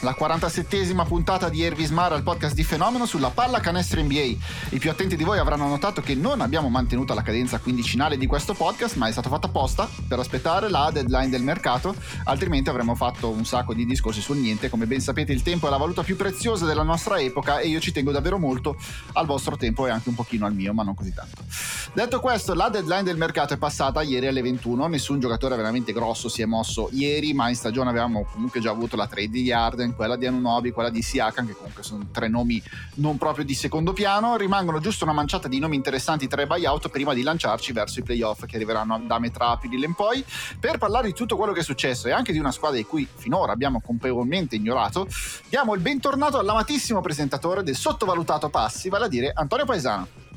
la 47esima puntata di Ervismar al podcast di Fenomeno sulla palla canestro NBA. I più attenti di voi avranno notato che non abbiamo mantenuto la cadenza quindicinale di questo podcast, ma è stata fatta apposta per aspettare la deadline del mercato, altrimenti avremmo fatto un sacco di discorsi sul niente. Come ben sapete il tempo è la valuta più preziosa della nostra epoca e io ci tengo davvero molto al vostro tempo e anche un pochino al mio, ma non così tanto. Detto questo, la deadline del mercato è passata ieri alle 21, nessun giocatore veramente grosso si è mosso ieri, ma in stagione avevamo comunque già avuto la trade di Arden, quella di Anunobi, quella di Siakam, che comunque sono tre nomi non proprio di secondo piano. Rimangono giusto una manciata di nomi interessanti tra i buyout prima di lanciarci verso i playoff che arriveranno da metà aprile in poi. Per parlare di tutto quello che è successo e anche di una squadra di cui finora abbiamo colpevolmente ignorato, diamo il bentornato all'amatissimo presentatore del sottovalutato Passi, vale a dire Antonio Paesano.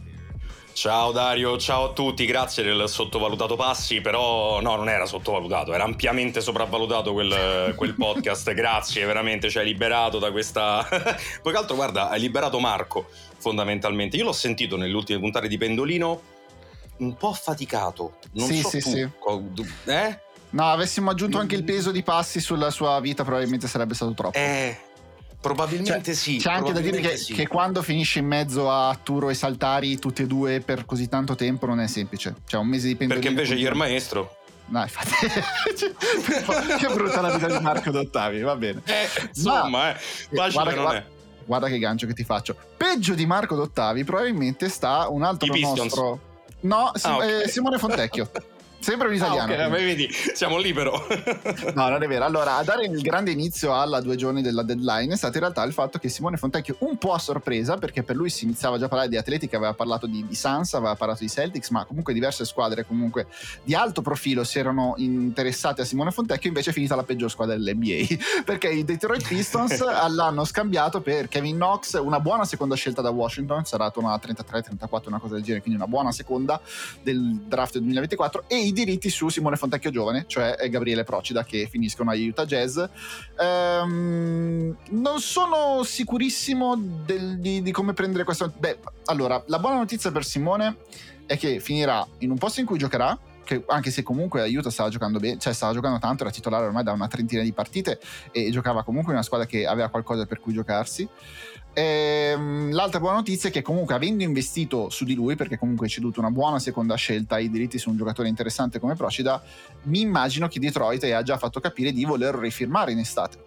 Ciao Dario, ciao a tutti, grazie del sottovalutato passi, però no, non era sottovalutato, era ampiamente sopravvalutato quel, quel podcast, grazie, veramente ci hai liberato da questa... Poi che altro, guarda, hai liberato Marco, fondamentalmente. Io l'ho sentito nelle ultime puntate di Pendolino un po' affaticato, non Sì, so sì, tu, sì. eh? No, avessimo aggiunto anche il peso di passi sulla sua vita, probabilmente sarebbe stato troppo. Eh, probabilmente Cioè, sì. C'è anche da dire che, sì. che quando finisce in mezzo a Turo e Saltari tutti e due per così tanto tempo non è semplice. Cioè un mese di pendolino. Perché invece con- ieri maestro... No, infatti. che brutta la vita di Marco Dottavi, va bene. Eh, insomma, eh, facile guarda, non guarda- è. guarda che gancio che ti faccio. Peggio di Marco Dottavi probabilmente sta un altro I Pistons. nostro... No, Sim- Ah, ok. eh, Simone Fontecchio. Sempre un italiano. Ah, ok, quindi. vedi, siamo libero. No, non è vero. Allora, a dare il grande inizio alla due giorni della deadline è stato in realtà il fatto che Simone Fontecchio, un po' a sorpresa, perché per lui si iniziava già a parlare di atletica, aveva parlato di, di Sans, aveva parlato di Celtics, ma comunque diverse squadre comunque di alto profilo si erano interessate a Simone Fontecchio, invece è finita la peggior squadra dell'NBA, perché i Detroit Pistons l'hanno scambiato per Kevin Knox, una buona seconda scelta da Washington, sarà una 33-34, una cosa del genere, quindi una buona seconda del draft del 2024, e i diritti su Simone Fontecchio giovane, cioè Gabriele Procida, che finiscono a Utah Jazz. Ehm, non sono sicurissimo del- di, di come prendere questo. Beh, allora, la buona notizia per Simone è che finirà in un posto in cui giocherà. Che anche se comunque a Utah stava giocando bene, cioè stava giocando tanto, era titolare ormai da una trentina di partite e giocava comunque in una squadra che aveva qualcosa per cui giocarsi. Ehm, l'altra buona notizia è che comunque avendo investito su di lui, perché comunque hai ceduto una buona seconda scelta ai diritti su un giocatore interessante come Procida, mi immagino che Detroit ha già fatto capire di voler rifirmare in estate.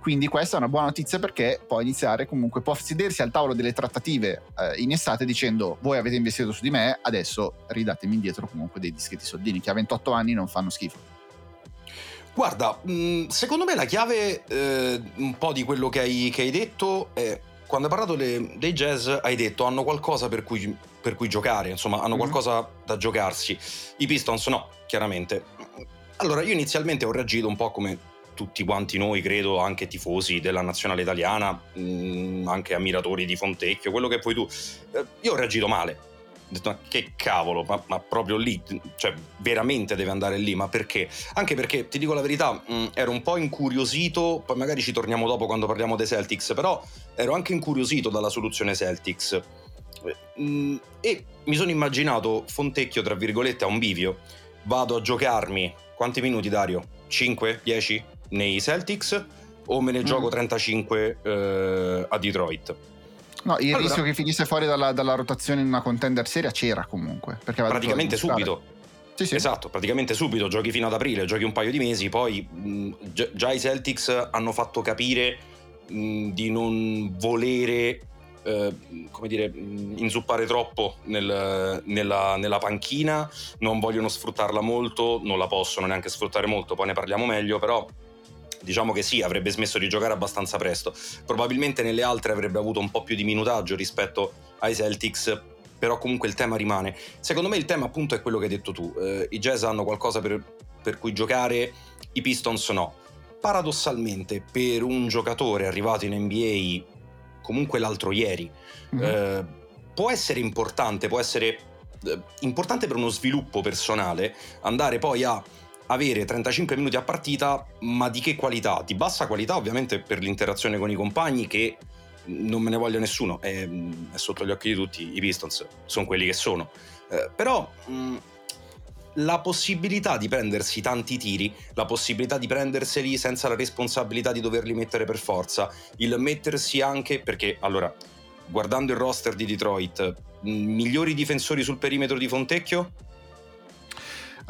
Quindi questa è una buona notizia perché può iniziare comunque, può sedersi al tavolo delle trattative eh, in estate dicendo voi avete investito su di me, adesso ridatemi indietro comunque dei dischetti soldini che a 28 anni non fanno schifo. Guarda, mh, secondo me la chiave eh, un po' di quello che hai, che hai detto è quando hai parlato le- dei jazz hai detto hanno qualcosa per cui, per cui giocare, insomma hanno Mhm. qualcosa da giocarsi. I Pistons no, chiaramente. Allora io inizialmente ho reagito un po' come tutti quanti noi, credo, anche tifosi della nazionale italiana, mh, anche ammiratori di Fontecchio, quello che puoi tu. Eh, io ho reagito male. Ho detto, ma che cavolo, ma, ma proprio lì, cioè veramente deve andare lì, ma perché? Anche perché, ti dico la verità, mh, ero un po' incuriosito, poi magari ci torniamo dopo quando parliamo dei Celtics, però ero anche incuriosito dalla soluzione Celtics. Mh, e mi sono immaginato Fontecchio, tra virgolette, a un bivio. Vado a giocarmi, quanti minuti Dario? 5? 10? Nei Celtics? o me ne gioco 35 eh, a Detroit. No, il Allora- rischio che finisse fuori dalla, dalla rotazione in una contender seria c'era comunque. Praticamente subito. Sì, sì. Esatto, praticamente subito, giochi fino ad aprile, giochi un paio di mesi, poi mh, gi- già i Celtics hanno fatto capire mh, di non volere, eh, come dire, mh, inzuppare troppo nel- nella, nella panchina, non vogliono sfruttarla molto, non la possono neanche sfruttare molto, poi ne parliamo meglio, però diciamo che sì, avrebbe smesso di giocare abbastanza presto. Probabilmente nelle altre avrebbe avuto un po' più di minutaggio rispetto ai Celtics, però comunque il tema rimane. Secondo me il tema appunto è quello che hai detto tu. Eh, I Jazz hanno qualcosa per, per cui giocare, i Pistons no. Paradossalmente, per un giocatore arrivato in NBA comunque l'altro ieri, Mhm. eh, può essere importante, può essere eh, importante per uno sviluppo personale andare poi a avere 35 minuti a partita, ma di che qualità? Di bassa qualità ovviamente per l'interazione con i compagni che non me ne voglia nessuno, è, è sotto gli occhi di tutti, i Pistons sono quelli che sono. Eh, però mh, la possibilità di prendersi tanti tiri, la possibilità di prenderseli senza la responsabilità di doverli mettere per forza, il mettersi anche perché allora guardando il roster di Detroit, mh, migliori difensori sul perimetro di Fontecchio?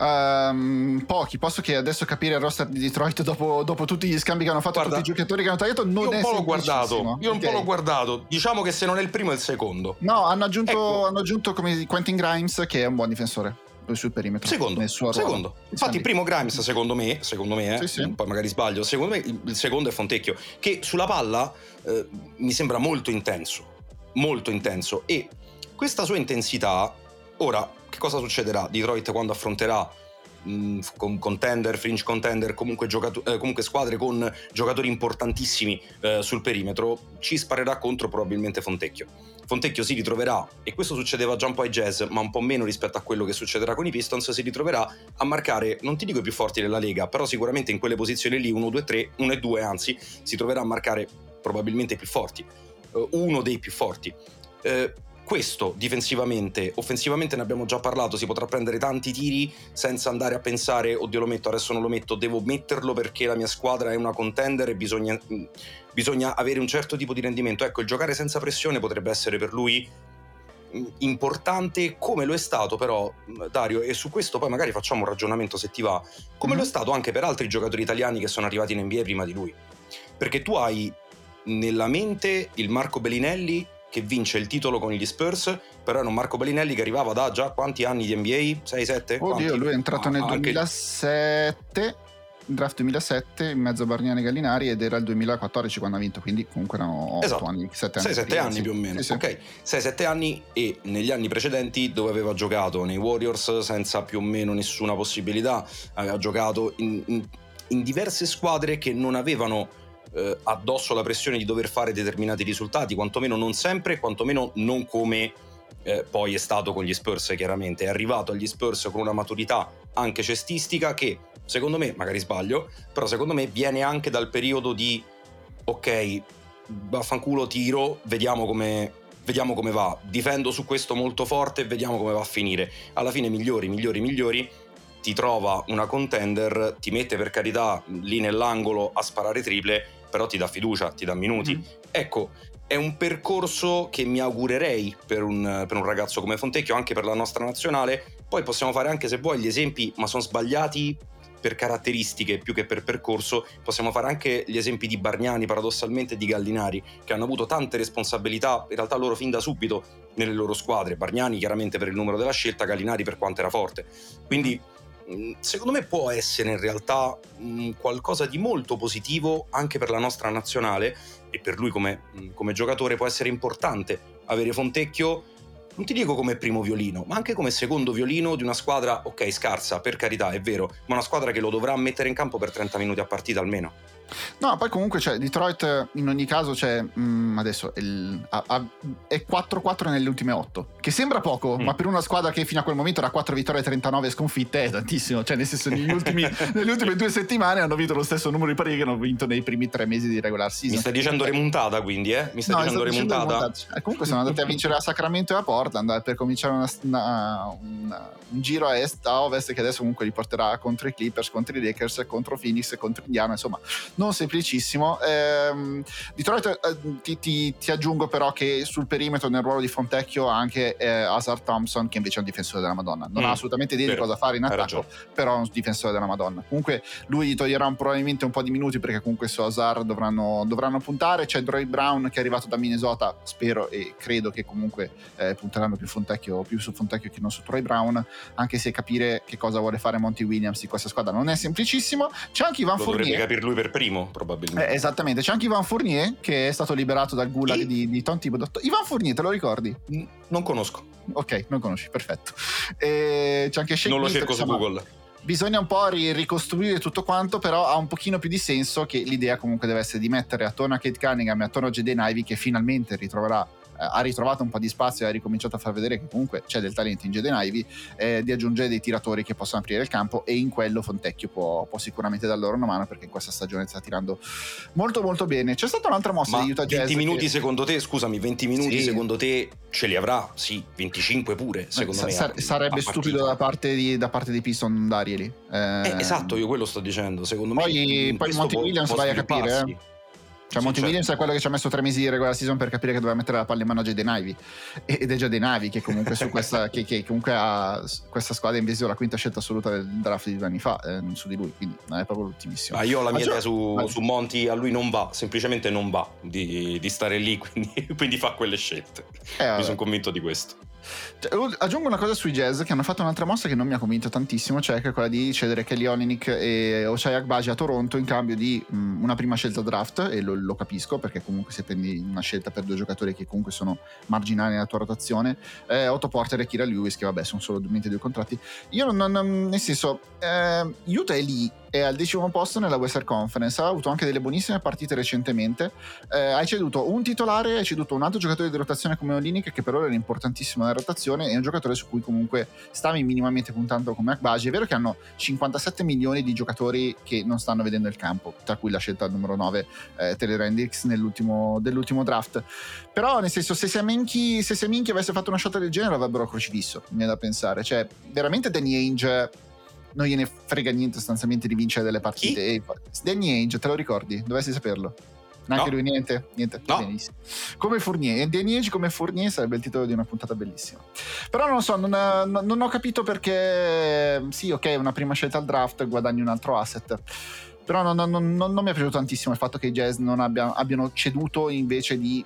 Ehm, pochi, posso che adesso capire il roster di Detroit dopo, dopo tutti gli scambi che hanno fatto, Guarda, tutti i giocatori che hanno tagliato, non io è un po' l'ho guardato, io un po' l'ho guardato, diciamo che se non è il primo è il secondo. No, hanno aggiunto, Ecco. hanno aggiunto come Quentin Grimes, che è un buon difensore sul perimetro. Secondo, nel suo ruolo. secondo. Infatti il primo Grimes secondo me, secondo me, eh, Sì, sì. poi magari sbaglio, secondo me il il secondo è Fontecchio, che sulla palla eh, mi sembra molto intenso, molto intenso e questa sua intensità, ora che cosa succederà? Detroit quando affronterà mh, con contender, fringe contender, comunque, giocato- eh, comunque squadre con giocatori importantissimi eh, sul perimetro, ci sparerà contro probabilmente Fontecchio. Fontecchio si ritroverà, e questo succedeva già un po' ai Jazz, ma un po' meno rispetto a quello che succederà con i Pistons, si ritroverà a marcare, non ti dico i più forti della Lega, però sicuramente in quelle posizioni lì, 1, 2, 3, 1 e 2 anzi, si troverà a marcare probabilmente i più forti, eh, uno dei più forti. Eh, questo difensivamente, offensivamente ne abbiamo già parlato, si potrà prendere tanti tiri senza andare a pensare, oddio lo metto, adesso non lo metto, devo metterlo perché la mia squadra è una contender e bisogna, mh, bisogna avere un certo tipo di rendimento. Ecco, il giocare senza pressione potrebbe essere per lui mh, importante come lo è stato però mh, Dario e su questo poi magari facciamo un ragionamento se ti va come lo è Mhm. stato anche per altri giocatori italiani che sono arrivati in NBA prima di lui perché tu hai nella mente il Marco Bellinelli che vince il titolo con gli Spurs però era un Marco Bellinelli che arrivava da già quanti anni di NBA? 6-7? Oddio, lui è entrato nel 2007, draft 2007, in mezzo a Bargnani e Gallinari, ed era il 2014 quando ha vinto, quindi comunque erano 8 Esatto. anni, 7 anni. 6-7 anni più o meno, Sì, sì. ok? 6-7 anni e negli anni precedenti dove aveva giocato nei Warriors senza più o meno nessuna possibilità, aveva giocato in, in- in diverse squadre che non avevano eh, addosso la pressione di dover fare determinati risultati, quantomeno non sempre, quantomeno non come eh, poi è stato con gli Spurs chiaramente, è arrivato agli Spurs con una maturità anche cestistica che secondo me, magari sbaglio, però secondo me viene anche dal periodo di ok, vaffanculo tiro, vediamo come, vediamo come va, difendo su questo molto forte vediamo come va a finire. Alla fine migliori, migliori, migliori, ti trova una contender, ti mette per carità lì nell'angolo a sparare triple, però ti dà fiducia, ti dà minuti. Mhm. Ecco, è un percorso che mi augurerei per un, per un ragazzo come Fontecchio, anche per la nostra nazionale. Poi possiamo fare anche, se vuoi, gli esempi, ma sono sbagliati per caratteristiche più che per percorso. Possiamo fare anche gli esempi di Bargnani, paradossalmente, e di Gallinari, che hanno avuto tante responsabilità, in realtà loro fin da subito, nelle loro squadre. Bargnani chiaramente per il numero della scelta, Gallinari per quanto era forte. Quindi secondo me può essere in realtà mh, qualcosa di molto positivo anche per la nostra nazionale e per lui come, mh, come giocatore può essere importante avere Fontecchio non ti dico come primo violino, ma anche come secondo violino di una squadra, ok, scarsa, per carità, è vero, ma una squadra che lo dovrà mettere in campo per 30 minuti a partita almeno. No, poi comunque cioè, Detroit in ogni caso c'è mm, adesso il- ha- ha- è 4-4 nelle ultime 8, che sembra poco, Mm. ma per una squadra che fino a quel momento era 4 vittorie e 39 sconfitte è tantissimo, cioè nel senso negli ultimi, nelle ultime due settimane hanno vinto lo stesso numero di partite che hanno vinto nei primi tre mesi di regular season. Mi stai dicendo remontata quindi, eh? Mi stai No, dicendo dicendo remontata? remontata. Eh, comunque sono andati a vincere a Sacramento e a Portland eh, per cominciare una- una- una- un giro a est a ovest che adesso comunque li porterà contro i Clippers, contro i Lakers, contro Phoenix, contro Indiana, insomma non semplicissimo. Ehm, di Detroit eh, ti, ti, ti, aggiungo però che sul perimetro nel ruolo di Fontecchio ha anche eh, Hazard Thompson che invece è un difensore della Madonna. Non mm, ha assolutamente idea di cosa fare in attacco, però è un difensore della Madonna. Comunque lui gli toglierà probabilmente un po' di minuti perché comunque su Hazard dovranno, dovranno puntare. C'è Droy Brown che è arrivato da Minnesota, spero e credo che comunque eh, punteranno più, Fontecchio, più su Fontecchio che non su Troy Brown, anche se capire che cosa vuole fare Monty Williams in questa squadra non è semplicissimo. C'è anche Ivan Lo Fournier. Dovrebbe capire lui per primo, probabilmente. Eh, esattamente, c'è anche Ivan Fournier che è stato liberato dal gulag e... di, di Tom Thibodeau. Ivan Fournier, te lo ricordi? Non conosco. Ok, non conosci, perfetto. E c'è anche Shake Non lo cerco su Google bisogna un po' ricostruire tutto quanto, però ha un pochino più di senso che l'idea comunque deve essere di mettere attorno a Kate Cunningham e attorno a J.D. Ivy che finalmente ritroverà ha ritrovato un po' di spazio e ha ricominciato a far vedere che comunque c'è del talento in Jaden Ivy, eh, di aggiungere dei tiratori che possono aprire il campo e in quello Fontecchio può, può sicuramente dar loro una mano perché in questa stagione sta tirando molto molto bene. C'è stata un'altra mossa Ma di Utah 20 Jazz. 20 minuti che... secondo te, scusami, 20 minuti sì. secondo te ce li avrà? Sì, 25 pure, secondo Beh, me. Sar- sarebbe stupido da parte, di, da parte di Piston non darglieli. Eh, eh, esatto, io quello sto dicendo, secondo poi, me. Poi Monty Williams vai a capire, eh. Cioè, Monty Williams è quello che ci ha messo tre mesi di regular season per capire che doveva mettere la palla in mano a Jaden Ivy. Ed è già De Navi che comunque su questa, che, che comunque ha questa squadra invece la quinta scelta assoluta del draft di due anni fa, eh, su di lui, quindi non è proprio l'ultimissimo. Ma io ho la mia idea su, su, Monty, a lui non va, semplicemente non va di, di stare lì, quindi, quindi, fa quelle scelte. Eh, Mi sono convinto di questo. Cioè, aggiungo una cosa sui jazz che hanno fatto un'altra mossa che non mi ha convinto tantissimo, cioè che è quella di cedere Kelly Olinick e Ochai Akbaji a Toronto in cambio di una prima scelta draft e lo, lo, capisco perché comunque se prendi una scelta per due giocatori che comunque sono marginali nella tua rotazione, eh, Otto Porter e Kira Lewis che vabbè sono due, due contratti. Io non, non nel senso, eh, Utah è lì è al decimo posto nella Western Conference. Ha avuto anche delle buonissime partite recentemente. Eh, hai ceduto un titolare, hai ceduto un altro giocatore di rotazione come Olinik, che per ora era importantissimo nella rotazione, e un giocatore su cui comunque stavi minimamente puntando come Akbaji. È vero che hanno 57 milioni di giocatori che non stanno vedendo il campo, tra cui la scelta numero 9, eh, Hendricks, nell'ultimo, dell'ultimo draft. Però, nel senso, se Seminchi, se avesse fatto una scelta del genere, avrebbero crocifisso, mi è da pensare. Cioè, veramente Danny Ainge non gliene frega niente sostanzialmente di vincere delle partite. E Danny Ainge, te lo ricordi? Dovresti saperlo. Neanche no. lui niente? Niente. No. Benissimo. Come Fournier. E Danny Ainge come Fournier sarebbe il titolo di una puntata bellissima. Però non lo so, non, non, non ho capito perché... Sì, ok, una prima scelta al draft, guadagni un altro asset però non, non, non, non, mi è piaciuto tantissimo il fatto che i Jazz non abbia, abbiano ceduto invece di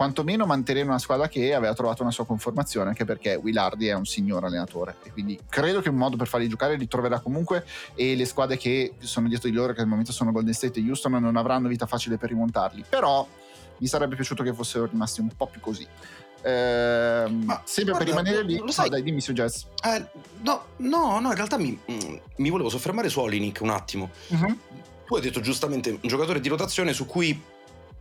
quantomeno mantenere una squadra che aveva trovato una sua conformazione, anche perché Willardi è un signor allenatore e quindi credo che un modo per farli giocare li troverà comunque e le squadre che sono dietro di loro, che al momento sono Golden State e Houston, non avranno vita facile per rimontarli, però mi sarebbe piaciuto che fossero rimasti un po' più così. Eh, Ma, sempre guarda, per rimanere lì, lo sai, no, dai, dimmi su Jazz. Eh, no, no, no, in realtà mi, mm, mi volevo soffermare su Olinik un attimo. Uh-huh. Tu hai detto giustamente un giocatore di rotazione su cui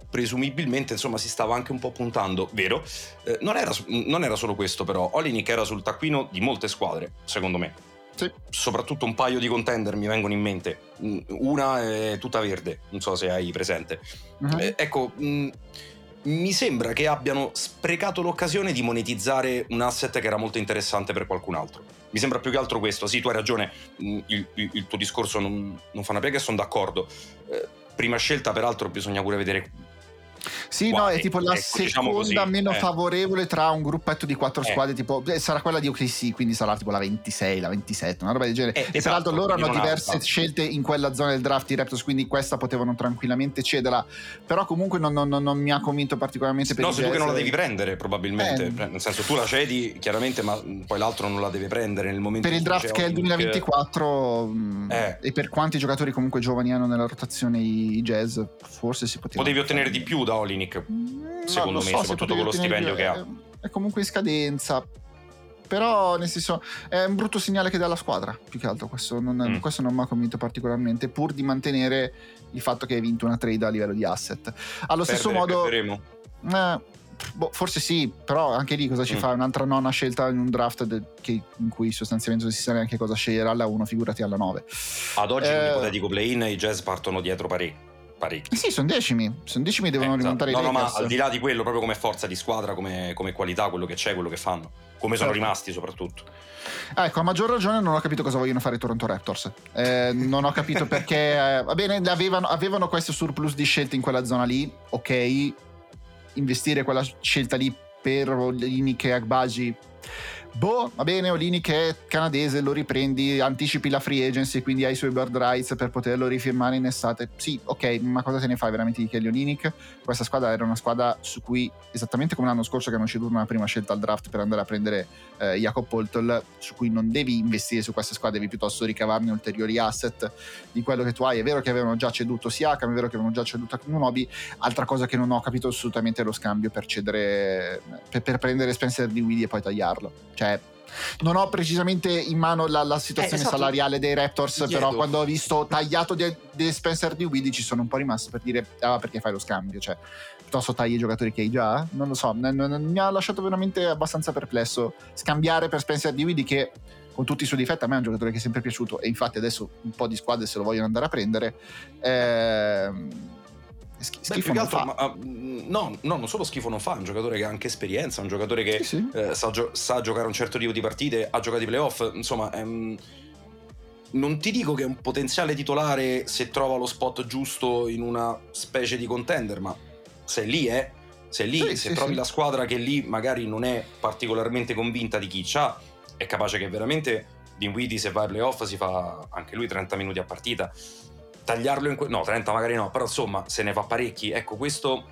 presumibilmente insomma si stava anche un po' puntando, vero? Eh, non, era, non, era, solo questo però, Olinik era sul taccuino di molte squadre, secondo me. Sì. Soprattutto un paio di contender mi vengono in mente. Mm, una è tutta verde, non so se hai presente. Uh-huh. Eh, ecco, mh, mm, mi sembra che abbiano sprecato l'occasione di monetizzare un asset che era molto interessante per qualcun altro. Mi sembra più che altro questo. Sì, tu hai ragione, mm, il, il, il tuo discorso non, non, fa una piega e sono d'accordo. Eh, prima scelta, peraltro, bisogna pure vedere sì, Quale? no, è tipo la ecco, seconda diciamo meno eh. favorevole tra un gruppetto di quattro eh. squadre, tipo eh, sarà quella di OKC, quindi sarà tipo la 26, la 27, una roba del genere. Eh, e esatto, peraltro loro hanno diverse ha, scelte in quella zona del draft, i Raptors, quindi questa potevano tranquillamente cederla, però comunque non, non, non mi ha convinto particolarmente per No, se tu che non la devi prendere probabilmente, eh. nel senso tu la cedi chiaramente, ma poi l'altro non la deve prendere nel momento Per il draft che è il 2024 mm, eh. e per quanti giocatori comunque giovani hanno nella rotazione i jazz, forse si poteva... Potevi ottenere di più da Olinic Nick, secondo me, so, soprattutto con lo stipendio che ha. È comunque in scadenza. Però, nel senso, è un brutto segnale che dà alla squadra. Più che altro, questo non, mm. questo non mi ha convinto particolarmente. Pur di mantenere il fatto che hai vinto una trade a livello di asset. Allo Perdere, stesso modo. Eh, boh, forse sì, però anche lì cosa ci mm. fa? Un'altra nonna scelta in un draft de- che, in cui sostanzialmente non si sa neanche cosa scegliere alla 1, figurati alla 9. Ad oggi, eh, un ipotetico play-in, i Jazz partono dietro parecchio parecchi. Sì, sono decimi, sono decimi devono Eh, rimontare no, i no, ma Lakers. al di là di quello, proprio come forza di squadra, come, come qualità, quello che c'è, quello che fanno, come sono Certo. rimasti soprattutto. Ah, ecco, a maggior ragione non ho capito cosa vogliono fare i Toronto Raptors. Eh, non ho capito perché. eh, va bene, avevano, avevano questo surplus di scelte in quella zona lì. Ok, investire quella scelta lì per Olinic e Agbaji. Boh, va bene, Olini che è canadese, lo riprendi, anticipi la free agency, quindi hai i suoi bird rights per poterlo rifirmare in estate. Sì, ok, ma cosa te ne fai veramente di Kelly Olinic? Questa squadra era una squadra su cui, esattamente come l'anno scorso che hanno ceduto una prima scelta al draft per andare a prendere eh, Jacob Poltol, su cui non devi investire su questa squadra, devi piuttosto ricavarne ulteriori asset di quello che tu hai. È vero che avevano già ceduto Siakam, è vero che avevano già ceduto Akmunobi, altra cosa che non ho capito assolutamente è lo scambio per cedere, per, per prendere Spencer di Willy e poi tagliarlo. Cioè, non ho precisamente in mano la, la situazione Eh, esatto. salariale dei Raptors, però quando ho visto tagliato di, di Spencer di Willy ci sono un po' rimasto per dire, ah, perché fai lo scambio? Cioè, piuttosto tagli i giocatori che hai già? Non lo so, n- n- mi ha lasciato veramente abbastanza perplesso scambiare per Spencer di Willy che con tutti i suoi difetti a me è un giocatore che è sempre piaciuto e infatti adesso un po' di squadre se lo vogliono andare a prendere ehm, Beh, schifo non altro, ma, ah, no, no, non solo schifo non fa, è un giocatore che ha anche esperienza, un giocatore che Sì, sì. eh, sa, gio- sa giocare un certo tipo di partite, ha giocato i playoff, insomma, ehm, non ti dico che è un potenziale titolare se trova lo spot giusto in una specie di contender, ma se lì è, se lì, Sì, se sì, trovi sì. la squadra che lì magari non è particolarmente convinta di chi c'ha, è capace che veramente Dinwiddie se va ai playoff si fa anche lui 30 minuti a partita. Tagliarlo in que- no, 30 magari no, però insomma se ne fa parecchi. Ecco, questo,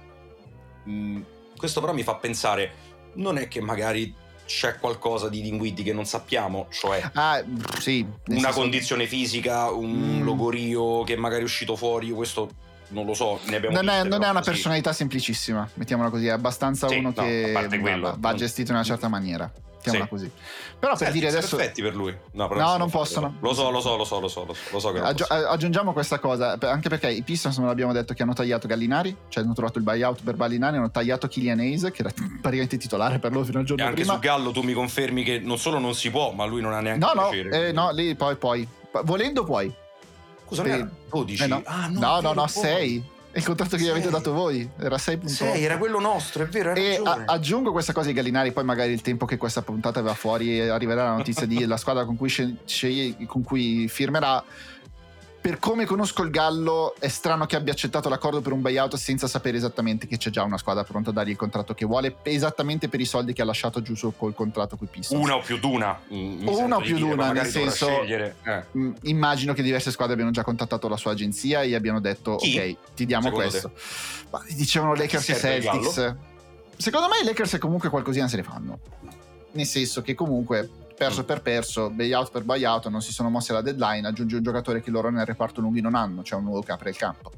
mh, questo però mi fa pensare, non è che magari c'è qualcosa di Dinwiddie che non sappiamo, cioè Ah, sì. una senso- condizione fisica, un Mm. logorio che magari è uscito fuori, questo non lo so, ne abbiamo Non è, non è una così. personalità semplicissima, mettiamola così, è abbastanza Sì, uno no, che quello, va, va non- gestito in una certa maniera, mettiamola Sì. così. Però per dire adesso... perfetti per lui. No, No, non possono. Lo so, lo so, lo so, lo so, lo so, Aggi- aggiungiamo questa cosa, per- anche perché i Pistons non l'abbiamo detto che hanno tagliato Gallinari, cioè hanno trovato il buyout per Gallinari, hanno tagliato Killian Hayes, che era praticamente titolare per loro fino al E giorno anche prima. su Gallo tu mi confermi che non solo non si può, ma lui non ha neanche No, no, eh, no, lì poi, poi. Volendo puoi. Scusa, era 12? Eh, no. Ah, no, no, no, vero, no, poi. 6. È il contratto che gli avete dato voi, era 6.8. 6, era quello nostro, è vero, E a- aggiungo questa cosa di Gallinari, poi magari il tempo che questa puntata va fuori e arriverà la notizia della squadra con cui, sce- sceglie- con cui firmerà. Per come conosco il Gallo, è strano che abbia accettato l'accordo per un buyout senza sapere esattamente che c'è già una squadra pronta a dargli il contratto che vuole, esattamente per i soldi che ha lasciato giù col contratto con i Pistons. Una o più d'una. mm, O sento una o più dire, d'una, nel senso-. Eh. Mm, Immagino che diverse squadre abbiano già contattato la sua agenzia e gli abbiano detto: Chi? Ok, ti diamo Secondo questo. Ma dicevano Lakers e Celtics. Secondo me i Lakers comunque qualcosina se ne fanno. Nel senso che comunque perso per perso, buyout per buyout, non si sono mossi alla deadline, aggiunge un giocatore che loro nel reparto lunghi non hanno, cioè un nuovo che apre il campo,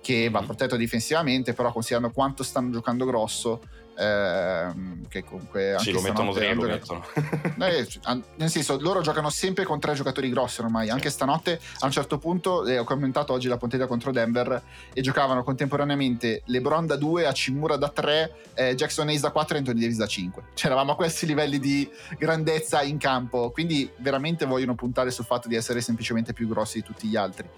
che va Mm. protetto difensivamente, però considerando quanto stanno giocando grosso, ehm, che comunque anche Sì, lo mettono tre, lo mettono. eh, nel senso, loro giocano sempre con tre giocatori grossi ormai. Anche stanotte, a un certo punto, eh, ho commentato oggi la puntata contro Denver e giocavano contemporaneamente LeBron da 2, Hachimura da 3, eh, Jackson Hayes da 4 e Anthony Davis da 5. Cioè, eravamo a questi livelli di grandezza in campo. Quindi, veramente vogliono puntare sul fatto di essere semplicemente più grossi di tutti gli altri.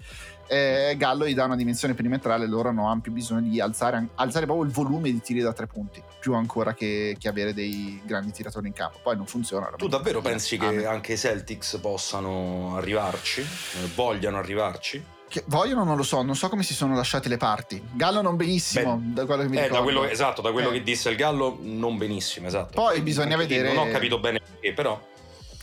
Eh, Gallo gli dà una dimensione perimetrale, loro hanno ampio bisogno di alzare, alzare proprio il volume di tiri da tre punti, più ancora che, che avere dei grandi tiratori in campo. Poi non funziona. Tu davvero pensi che anche i Celtics possano arrivarci? Eh, Vogliano arrivarci? Che vogliono non lo so, non so come si sono lasciate le parti. Gallo non benissimo, Beh, da quello che mi Eh, ricordo. da quello, esatto, da quello Eh. che disse il Gallo, non benissimo, esatto. Poi bisogna Anche vedere- Non ho capito bene perché, però.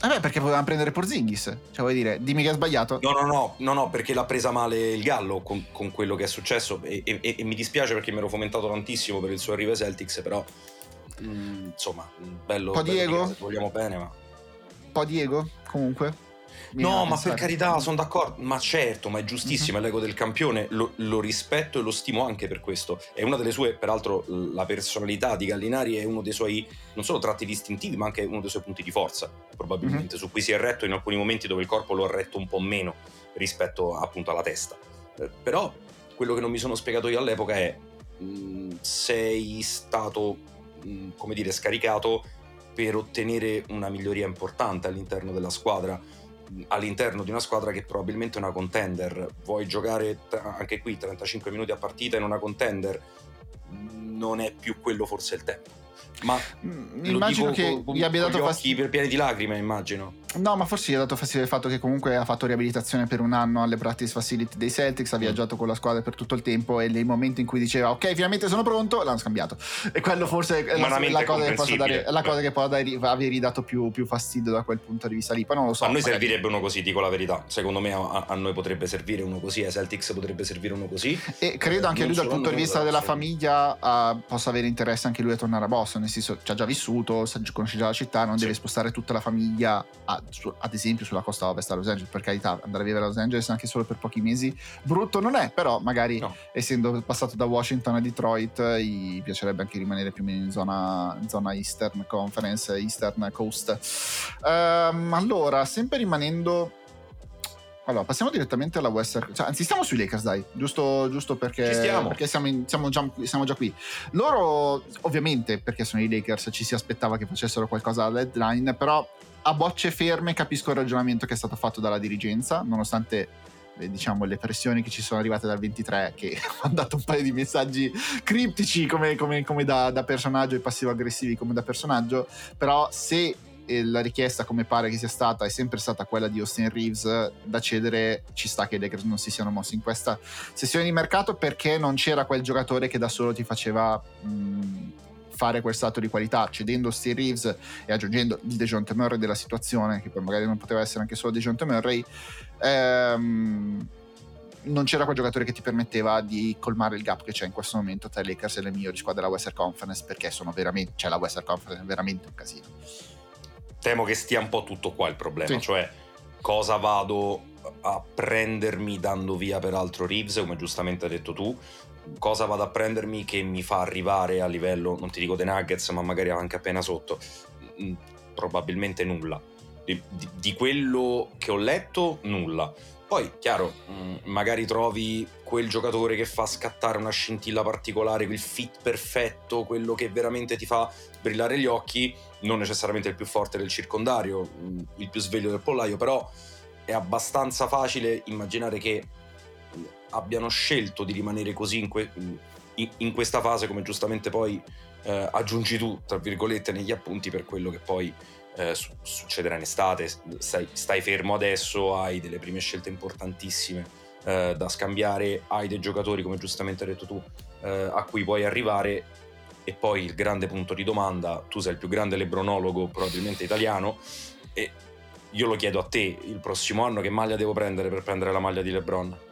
Eh beh, perché volevano prendere Porzingis. Cioè, vuoi dire, dimmi che ha sbagliato? No, no, no, no, no, perché l'ha presa male il Gallo con, con quello che è successo. E, e- e mi dispiace perché mi ero fomentato tantissimo per il suo arrivo ai Celtics, però. mm, insomma, bello. Po' bello Diego? vogliamo bene, ma. Un po' Diego, comunque. No, ma per carità, sono d'accordo. Ma certo, ma è giustissimo, è l'ego del campione. Lo, lo rispetto e lo stimo anche per questo. È una delle sue, peraltro, la personalità di Gallinari è uno dei suoi, non solo tratti distintivi, ma anche uno dei suoi punti di forza, probabilmente, su cui si è retto in alcuni momenti dove il corpo lo ha retto un po' meno rispetto appunto alla testa. Eh, però quello che non mi sono spiegato io all'epoca è mh, sei stato, mh, come dire, scaricato per ottenere una miglioria importante all'interno della squadra all'interno di una squadra che probabilmente è una contender. Vuoi giocare anche qui 35 minuti a partita in una contender? Non è più quello forse il tempo. Ma mm, immagino che con, gli abbia dato fastidio per pieni di lacrime, immagino. No, ma forse gli ha dato fastidio il fatto che comunque ha fatto riabilitazione per un anno alle practice facility dei Celtics, ha mm. viaggiato con la squadra per tutto il tempo e nei momenti in cui diceva ok, finalmente sono pronto, l'hanno scambiato. E quello forse è la, la, cosa, che dare, la cosa che può dare, avergli dato più, più, fastidio da quel punto di vista lì. Poi non lo so. A noi magari... servirebbe uno così, dico la verità. Secondo me a, a, noi potrebbe servire uno così, ai Celtics potrebbe servire uno così. E credo anche lui dal punto di vista della famiglia uh, possa avere interesse anche lui a tornare a Boston, nel senso ci ha già vissuto, conosce già la città, non sì. deve spostare tutta la famiglia, a, ad esempio sulla costa ovest a Los Angeles, per carità, andare a vivere a Los Angeles anche solo per pochi mesi, brutto non è, però magari no. essendo passato da Washington a Detroit, gli piacerebbe anche rimanere più o meno in zona, in zona Eastern Conference, Eastern Coast. Um, allora, sempre rimanendo... Allora, passiamo direttamente alla Western. Cioè, anzi, stiamo sui Lakers, dai. Giusto, giusto perché, perché siamo, in, siamo, già, siamo, già, qui. Loro, ovviamente, perché sono i Lakers, ci si aspettava che facessero qualcosa alla deadline, però a bocce ferme capisco il ragionamento che è stato fatto dalla dirigenza, nonostante eh, diciamo le pressioni che ci sono arrivate dal 23 che ha dato un paio di messaggi criptici come, come, come da, da, personaggio e passivo-aggressivi come da personaggio però se eh, la richiesta come pare che sia stata è sempre stata quella di Austin Reeves da cedere ci sta che i Lakers non si siano mossi in questa sessione di mercato perché non c'era quel giocatore che da solo ti faceva mh, fare quel salto di qualità, cedendo Steve Reeves e aggiungendo il DeJounte Murray della situazione, che poi magari non poteva essere anche solo DeJounte Murray, ehm, non c'era quel giocatore che ti permetteva di colmare il gap che c'è in questo momento tra i Lakers e le migliori squadre della Western Conference, perché sono veramente, cioè la Western Conference è veramente un casino. Temo che stia un po' tutto qua il problema, sì. cioè cosa vado a prendermi dando via peraltro Reeves, come giustamente hai detto tu, cosa vado a prendermi che mi fa arrivare a livello, non ti dico dei Nuggets, ma magari anche appena sotto? Mm, probabilmente nulla. Di, di, di quello che ho letto, nulla. Poi, chiaro, mm, magari trovi quel giocatore che fa scattare una scintilla particolare, quel fit perfetto, quello che veramente ti fa brillare gli occhi, non necessariamente il più forte del circondario, mm, il più sveglio del pollaio, però è abbastanza facile immaginare che abbiano scelto di rimanere così in, que- in, in questa fase, come giustamente poi eh, aggiungi tu, tra virgolette, negli appunti per quello che poi eh, su- succederà in estate. Stai, stai, fermo adesso, hai delle prime scelte importantissime eh, da scambiare, hai dei giocatori, come giustamente hai detto tu, eh, a cui puoi arrivare. E poi il grande punto di domanda, tu sei il più grande lebronologo probabilmente italiano, e io lo chiedo a te, il prossimo anno che maglia devo prendere per prendere la maglia di LeBron?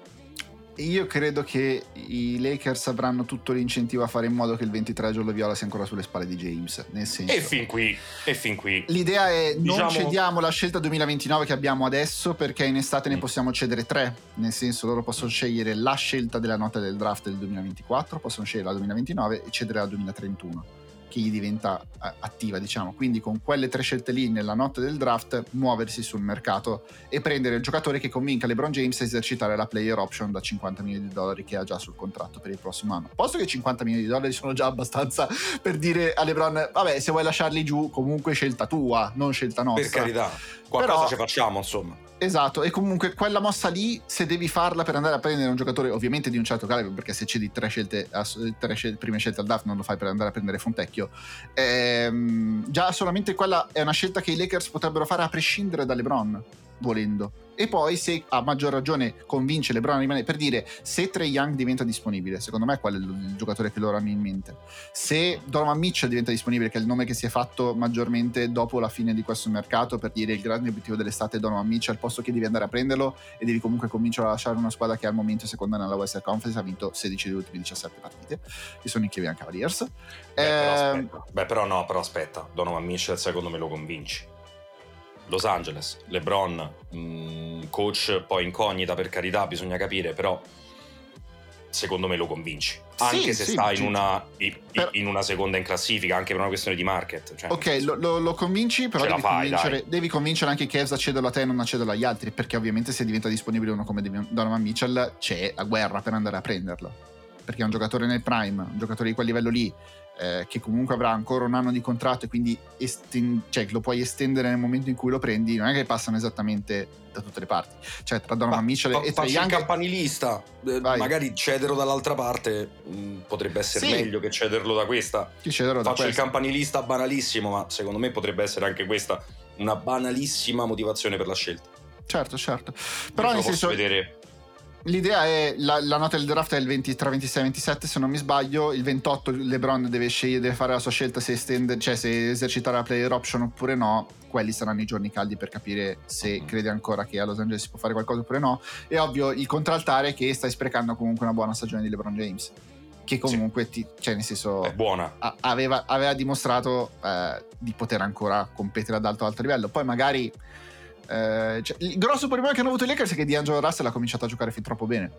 Io credo che i Lakers avranno tutto l'incentivo a fare in modo che il 23 giorno viola sia ancora sulle spalle di James. Nel senso, e fin qui, e fin qui. L'idea è diciamo... non cediamo la scelta 2029 che abbiamo adesso perché in estate ne mm. possiamo cedere tre. Nel senso, loro possono scegliere la scelta della nota del draft del 2024, possono scegliere la 2029 e cedere la 2031 che gli diventa eh, attiva, diciamo. Quindi con quelle tre scelte lì nella notte del draft, muoversi sul mercato e prendere il giocatore che convinca LeBron James a esercitare la player option da 50 milioni di dollari che ha già sul contratto per il prossimo anno. Posto che 50 milioni di dollari sono già abbastanza per dire a LeBron, vabbè, se vuoi lasciarli giù, comunque scelta tua, non scelta nostra. Per carità, qualcosa Però, ci facciamo, insomma. Esatto, e comunque quella mossa lì, se devi farla per andare a prendere un giocatore ovviamente di un certo calibro, perché se cedi tre, scelte, tre scelte, prime scelte al draft non lo fai per andare a prendere Fontecchio, ehm, già solamente quella è una scelta che i Lakers potrebbero fare a prescindere da LeBron, volendo. E poi se a maggior ragione convince LeBron a rimanere per dire se Trey Young diventa disponibile secondo me qual è il giocatore che loro hanno in mente. Se Donovan Mitchell diventa disponibile che è il nome che si è fatto maggiormente dopo la fine di questo mercato per dire il grande obiettivo dell'estate è Donovan Mitchell al posto che devi andare a prenderlo e devi comunque cominciare a lasciare una squadra che al momento seconda nella Western Conference ha vinto 16 delle ultime 17 partite che sono i Cleveland Cavaliers. Beh, eh, però Beh però no però aspetta. Donovan Mitchell secondo me lo convinci Los Angeles, LeBron, mh, mm, coach poi incognita per carità, bisogna capire, però secondo me lo convinci. Anche sì, se sì, sta in una, per... in una, seconda in classifica, anche per una questione di market. Cioè, ok, lo, lo, lo, convinci, però devi, fai, convincere, devi, convincere, anche i Cavs a cederlo a te e non a cederlo agli altri, perché ovviamente se diventa disponibile uno come Donovan Mitchell c'è la guerra per andare a prenderlo. Perché è un giocatore nel prime, un giocatore di quel livello lì, eh, che comunque avrà ancora un anno di contratto e quindi esten- cioè, lo puoi estendere nel momento in cui lo prendi, non è che passano esattamente da tutte le parti. Cioè, tra Donovan Mitchell fa, e Trae faccio Young. il campanilista, eh, magari cederlo dall'altra parte mh, potrebbe essere Sì. meglio che cederlo da questa. Chi cederlo da Faccio il questo. campanilista banalissimo, ma secondo me potrebbe essere anche questa una banalissima motivazione per la scelta. Certo, certo. Però nel senso, vedere l'idea è la, la nota del draft è il 20, tra 26 e 27 se non mi sbaglio, il 28 LeBron deve, scegliere, deve fare la sua scelta se estendere, cioè se esercitare la player option oppure no. Quelli saranno i giorni caldi per capire se Mhm. crede ancora che a Los Angeles si può fare qualcosa oppure no. E ovvio il contraltare è che stai sprecando comunque una buona stagione di LeBron James. Che comunque ti, cioè nel senso è buona. a- aveva, aveva dimostrato eh, di poter ancora competere ad alto alto livello. Poi magari eh, cioè, il grosso problema che hanno avuto i Lakers è che D'Angelo Russell ha cominciato a giocare fin troppo bene.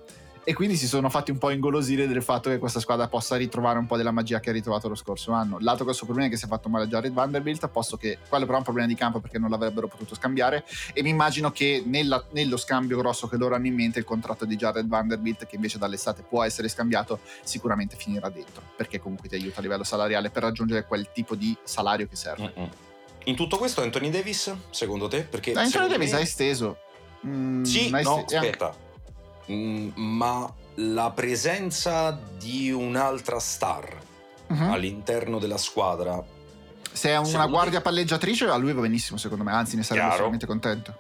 E quindi si sono fatti un po' ingolosire del fatto che questa squadra possa ritrovare un po' della magia che ha ritrovato lo scorso anno. L'altro grosso problema è che si è fatto male Jared Vanderbilt, posto che quello però è un problema di campo perché non l'avrebbero potuto scambiare. E mi immagino che nella- nello scambio grosso che loro hanno in mente il contratto di Jared Vanderbilt, che invece dall'estate può essere scambiato, sicuramente finirà dentro. Perché comunque ti aiuta a livello salariale per raggiungere quel tipo di salario che serve. Mm-mm. In tutto questo Anthony Davis, secondo te? Perché Da Anthony Davis me- ha esteso. Mm, Sì, no, este- eh, aspetta. Mm, ma la presenza di un'altra star mhm. all'interno della squadra Se è una guardia te- palleggiatrice, a lui va benissimo, secondo me. Anzi, ne sarebbe estremamente contento.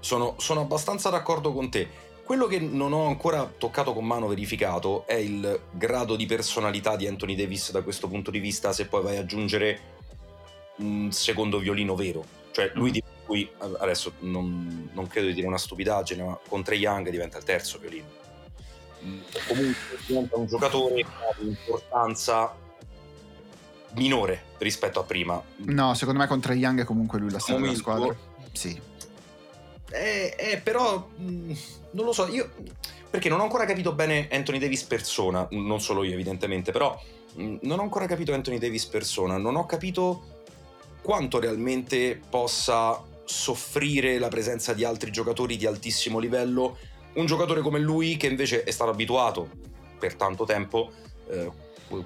sono, sono abbastanza d'accordo con te. Quello che non ho ancora toccato con mano verificato è il grado di personalità di Anthony Davis da questo punto di vista, se poi vai ad aggiungere un secondo violino vero. Cioè lui di cui adesso non, non credo di dire una stupidaggine, ma con Trey Young diventa il terzo violino. Mm, Comunque diventa un giocatore che ha un'importanza minore rispetto a prima. No, secondo me con Trae Young è comunque lui la star della squadra. Sì. Eh, eh, però mh, non lo so, io perché non ho ancora capito bene Anthony Davis persona, non solo io evidentemente, però mh, non ho ancora capito Anthony Davis persona, non ho capito quanto realmente possa soffrire la presenza di altri giocatori di altissimo livello, un giocatore come lui che invece è stato abituato per tanto tempo, eh,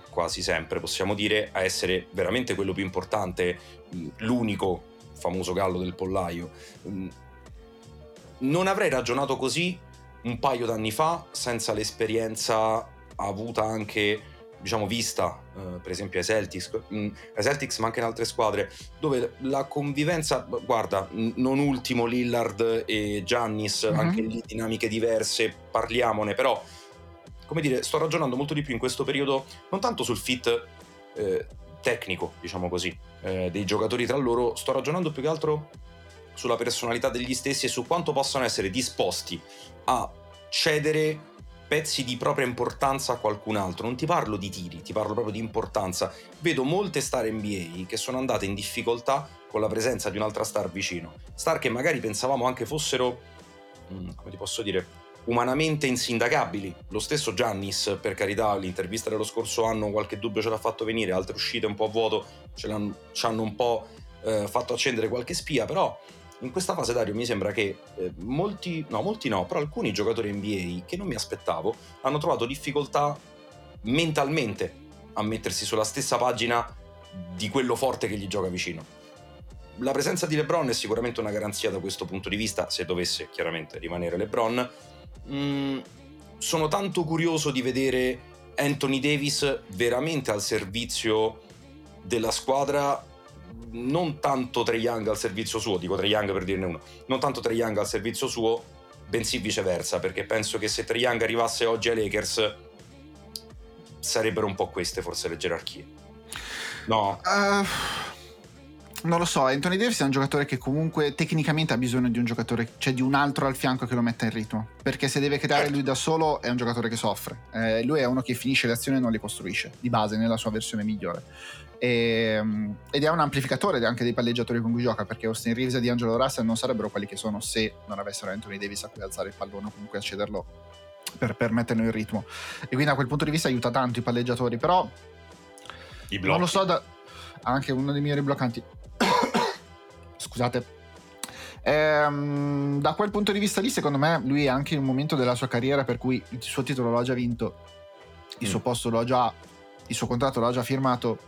quasi sempre possiamo dire, a essere veramente quello più importante, l'unico famoso gallo del pollaio. Non avrei ragionato così un paio d'anni fa senza l'esperienza avuta anche diciamo vista eh, per esempio ai Celtics, mh, ai Celtics ma anche in altre squadre dove la convivenza guarda non ultimo Lillard e Giannis Mhm. anche lì dinamiche diverse parliamone però come dire sto ragionando molto di più in questo periodo non tanto sul fit eh, tecnico diciamo così eh, dei giocatori tra loro sto ragionando più che altro sulla personalità degli stessi e su quanto possano essere disposti a cedere pezzi di propria importanza a qualcun altro. Non ti parlo di tiri, ti parlo proprio di importanza. Vedo molte star NBA che sono andate in difficoltà con la presenza di un'altra star vicino. Star che magari pensavamo anche fossero, mm, come ti posso dire, umanamente insindacabili. Lo stesso Giannis, per carità, l'intervista dello scorso anno qualche dubbio ce l'ha fatto venire, altre uscite un po' a vuoto ce l'hanno, ci hanno un po' eh, fatto accendere qualche spia, però in questa fase Dario mi sembra che eh, molti, no molti no, però alcuni giocatori NBA che non mi aspettavo hanno trovato difficoltà mentalmente a mettersi sulla stessa pagina di quello forte che gli gioca vicino. La presenza di LeBron è sicuramente una garanzia da questo punto di vista, se dovesse chiaramente rimanere LeBron. Mm, sono tanto curioso di vedere Anthony Davis veramente al servizio della squadra non tanto Trae Young al servizio suo, dico Trae Young per dirne uno, non tanto Trae Young al servizio suo, bensì viceversa, perché penso che se Trae Young arrivasse oggi ai Lakers sarebbero un po' queste forse le gerarchie. No, Uh, non lo so, Anthony Davis è un giocatore che comunque tecnicamente ha bisogno di un giocatore, cioè di un altro al fianco che lo metta in ritmo. Perché se deve creare Certo. lui da solo è un giocatore che soffre. Eh, lui è uno che finisce le azioni e non le costruisce, di base, nella sua versione migliore. E, um, ed è un amplificatore anche dei palleggiatori con cui gioca, perché Austin Reeves e D'Angelo Russell non sarebbero quelli che sono se non avessero Anthony Davis a cui alzare il pallone o comunque a cederlo per, per metterlo in ritmo. E quindi da quel punto di vista aiuta tanto i palleggiatori, però i blocchi. non lo so, da... anche uno dei migliori bloccanti. Scusate. Ehm, da quel punto di vista lì, secondo me, lui è anche in un momento della sua carriera per cui il suo titolo lo ha già vinto, il Mm. suo posto lo ha già, il suo contratto l'ha già firmato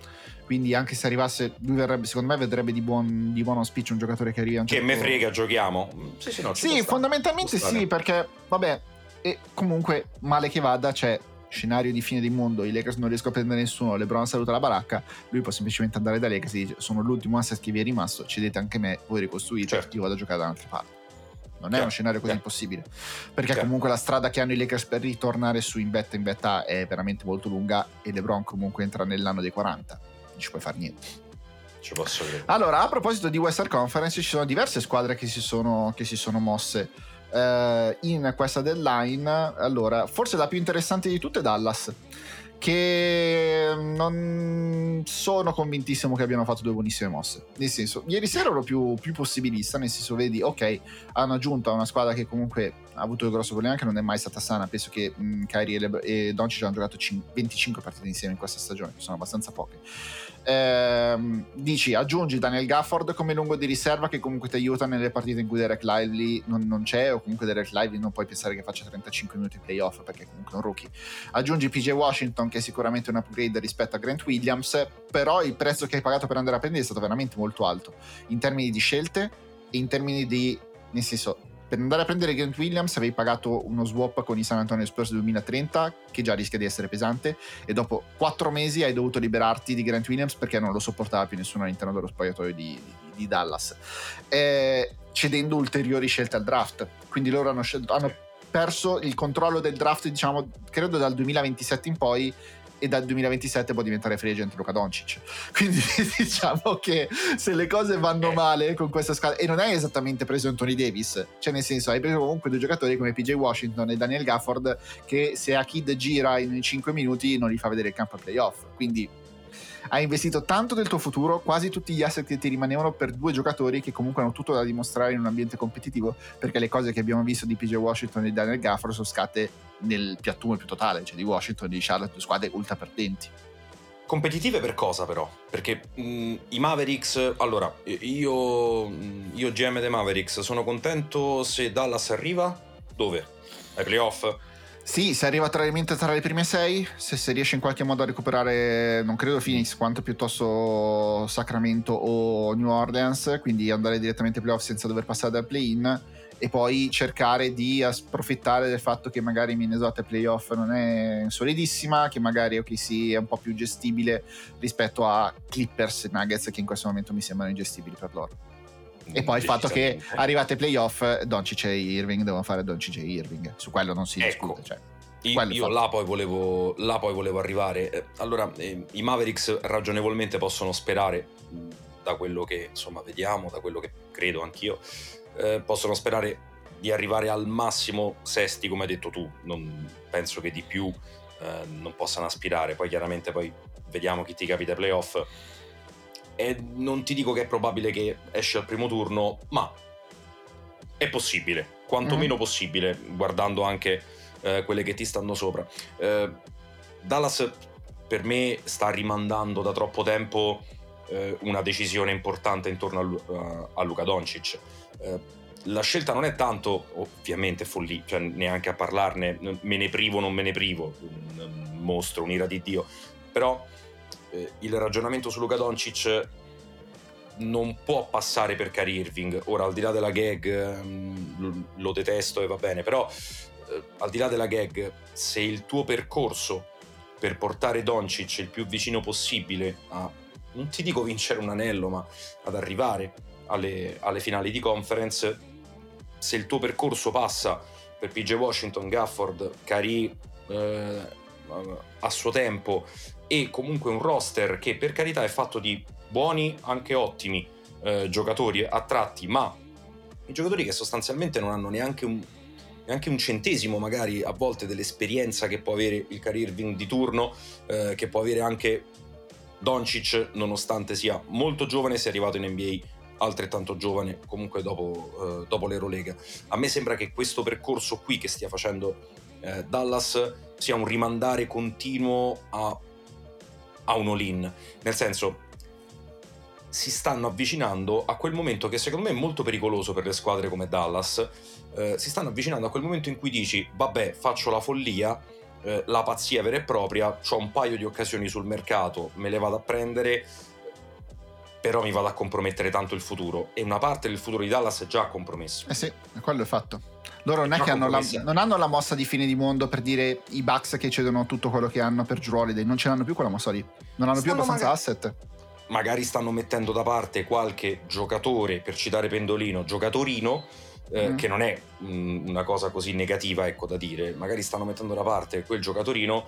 quindi anche se arrivasse lui verrebbe secondo me vedrebbe di buon, di buon auspicio un giocatore che arriva che certo... me frega giochiamo. Sì, sì, no, sì fondamentalmente sì perché vabbè e comunque male che vada c'è scenario di fine del mondo, i Lakers non riescono a prendere nessuno, LeBron saluta la baracca, lui può semplicemente andare da Lakers e dice sono l'ultimo asset che vi è rimasto, cedete anche me, voi ricostruite, certo. io vado a giocare da un'altra parte. Non è uno scenario così impossibile, perché comunque la strada che hanno i Lakers per ritornare su in betta in betta è veramente molto lunga e LeBron comunque entra nell'anno dei 40, non ci puoi fare niente. Ci posso credere. Allora, a proposito di Western Conference, ci sono diverse squadre che si sono, che si sono mosse eh, in questa deadline. Allora, forse la più interessante di tutte è Dallas che non sono convintissimo che abbiano fatto due buonissime mosse. Nel senso, ieri sera ero più, più possibilista, nel senso, vedi, ok, hanno aggiunto a una squadra che comunque ha avuto il grosso problema che non è mai stata sana. Penso che mh, Kyrie e, Le- e Doncic hanno giocato c- 25 partite insieme in questa stagione, che sono abbastanza poche ehm, dici aggiungi Daniel Gafford come lungo di riserva che comunque ti aiuta nelle partite in cui Derek Lively non, non c'è o comunque Derek Lively non puoi pensare che faccia 35 minuti playoff perché comunque è un rookie. Aggiungi PJ Washington che è sicuramente un upgrade rispetto a Grant Williams però il prezzo che hai pagato per andare a prendere è stato veramente molto alto in termini di scelte e in termini di nel senso per andare a prendere Grant Williams avevi pagato uno swap con i San Antonio Spurs 2030 che già rischia di essere pesante e dopo quattro mesi hai dovuto liberarti di Grant Williams perché non lo sopportava più nessuno all'interno dello spogliatoio di, di, di Dallas eh, cedendo ulteriori scelte al draft. Quindi loro hanno, scelto, hanno perso il controllo del draft diciamo credo dal 2027 in poi e dal 2027 può diventare free agent Luca Doncic. Quindi diciamo che se le cose vanno eh. male con questa squadra, e non hai esattamente preso Anthony Davis, cioè nel senso hai preso comunque due giocatori come PJ Washington e Daniel Gafford che se a Kid gira in 5 minuti non li fa vedere il campo a playoff. Quindi hai investito tanto del tuo futuro, quasi tutti gli asset che ti rimanevano per due giocatori che comunque hanno tutto da dimostrare in un ambiente competitivo, perché le cose che abbiamo visto di PJ Washington e Daniel Gafford sono scatte nel piattume più totale, cioè di Washington e di Charlotte, due squadre ultra perdenti. Competitive per cosa però? Perché mh, i Mavericks, allora, io, io GM dei Mavericks sono contento se Dallas arriva, dove? Ai playoff? Sì, se arriva tra, tra le prime sei, se, se, riesce in qualche modo a recuperare, non credo Phoenix, quanto piuttosto Sacramento o New Orleans, quindi andare direttamente ai playoff senza dover passare dal play-in e poi cercare di approfittare del fatto che magari Minnesota playoff non è solidissima, che magari OKC è un po' più gestibile rispetto a Clippers e Nuggets che in questo momento mi sembrano ingestibili per loro. E poi il fatto che arrivate ai playoff, Doncic e Irving devono fare Doncic e Irving. Su quello non si ecco. discute. Cioè, io, io là, poi volevo, là, poi volevo, arrivare. Eh, allora, eh, i Mavericks ragionevolmente possono sperare, da quello che insomma vediamo, da quello che credo anch'io, eh, possono sperare di arrivare al massimo sesti, come hai detto tu. Non penso che di più eh, non possano aspirare. Poi chiaramente poi vediamo chi ti capita ai playoff e non ti dico che è probabile che esce al primo turno, ma è possibile, quantomeno mm. possibile, guardando anche eh, quelle che ti stanno sopra. Eh, Dallas per me sta rimandando da troppo tempo eh, una decisione importante intorno a, a Luca Doncic. Eh, la scelta non è tanto, ovviamente, follia, cioè neanche a parlarne, me ne privo non me ne privo, un mostro, un'ira di Dio, però eh, il ragionamento su Luca Doncic non può passare per Kyrie Irving. Ora, al di là della gag, ehm, lo detesto e va bene, però eh, al di là della gag, se il tuo percorso per portare Doncic il più vicino possibile a, non ti dico vincere un anello, ma ad arrivare alle, alle finali di conference, se il tuo percorso passa per PJ Washington, Gafford, Kyrie eh, a suo tempo e comunque un roster che per carità è fatto di buoni, anche ottimi eh, giocatori a tratti, ma giocatori che sostanzialmente non hanno neanche un, neanche un centesimo magari a volte dell'esperienza che può avere il career Irving di turno, eh, che può avere anche Doncic, nonostante sia molto giovane, si è arrivato in NBA altrettanto giovane comunque dopo, eh, dopo l'Eurolega. A me sembra che questo percorso qui che stia facendo eh, Dallas sia un rimandare continuo a a un all-in. Nel senso, si stanno avvicinando a quel momento che secondo me è molto pericoloso per le squadre come Dallas. Eh, si stanno avvicinando a quel momento in cui dici, vabbè, faccio la follia eh, la pazzia vera e propria, ho un paio di occasioni sul mercato, me le vado a prendere, però mi vado a compromettere tanto il futuro e una parte del futuro di Dallas è già compromesso. Eh sì, quello è fatto. Loro non è che hanno la, non hanno la mossa di fine di mondo per dire i Bucks che cedono tutto quello che hanno per Drew Holiday, non ce l'hanno più quella mossa lì. Non hanno più Stanno abbastanza magari- asset. Magari stanno mettendo da parte qualche giocatore, per citare Pendolino, giocatorino, eh, Mm. che non è mm, una cosa così negativa, ecco da dire. Magari stanno mettendo da parte quel giocatorino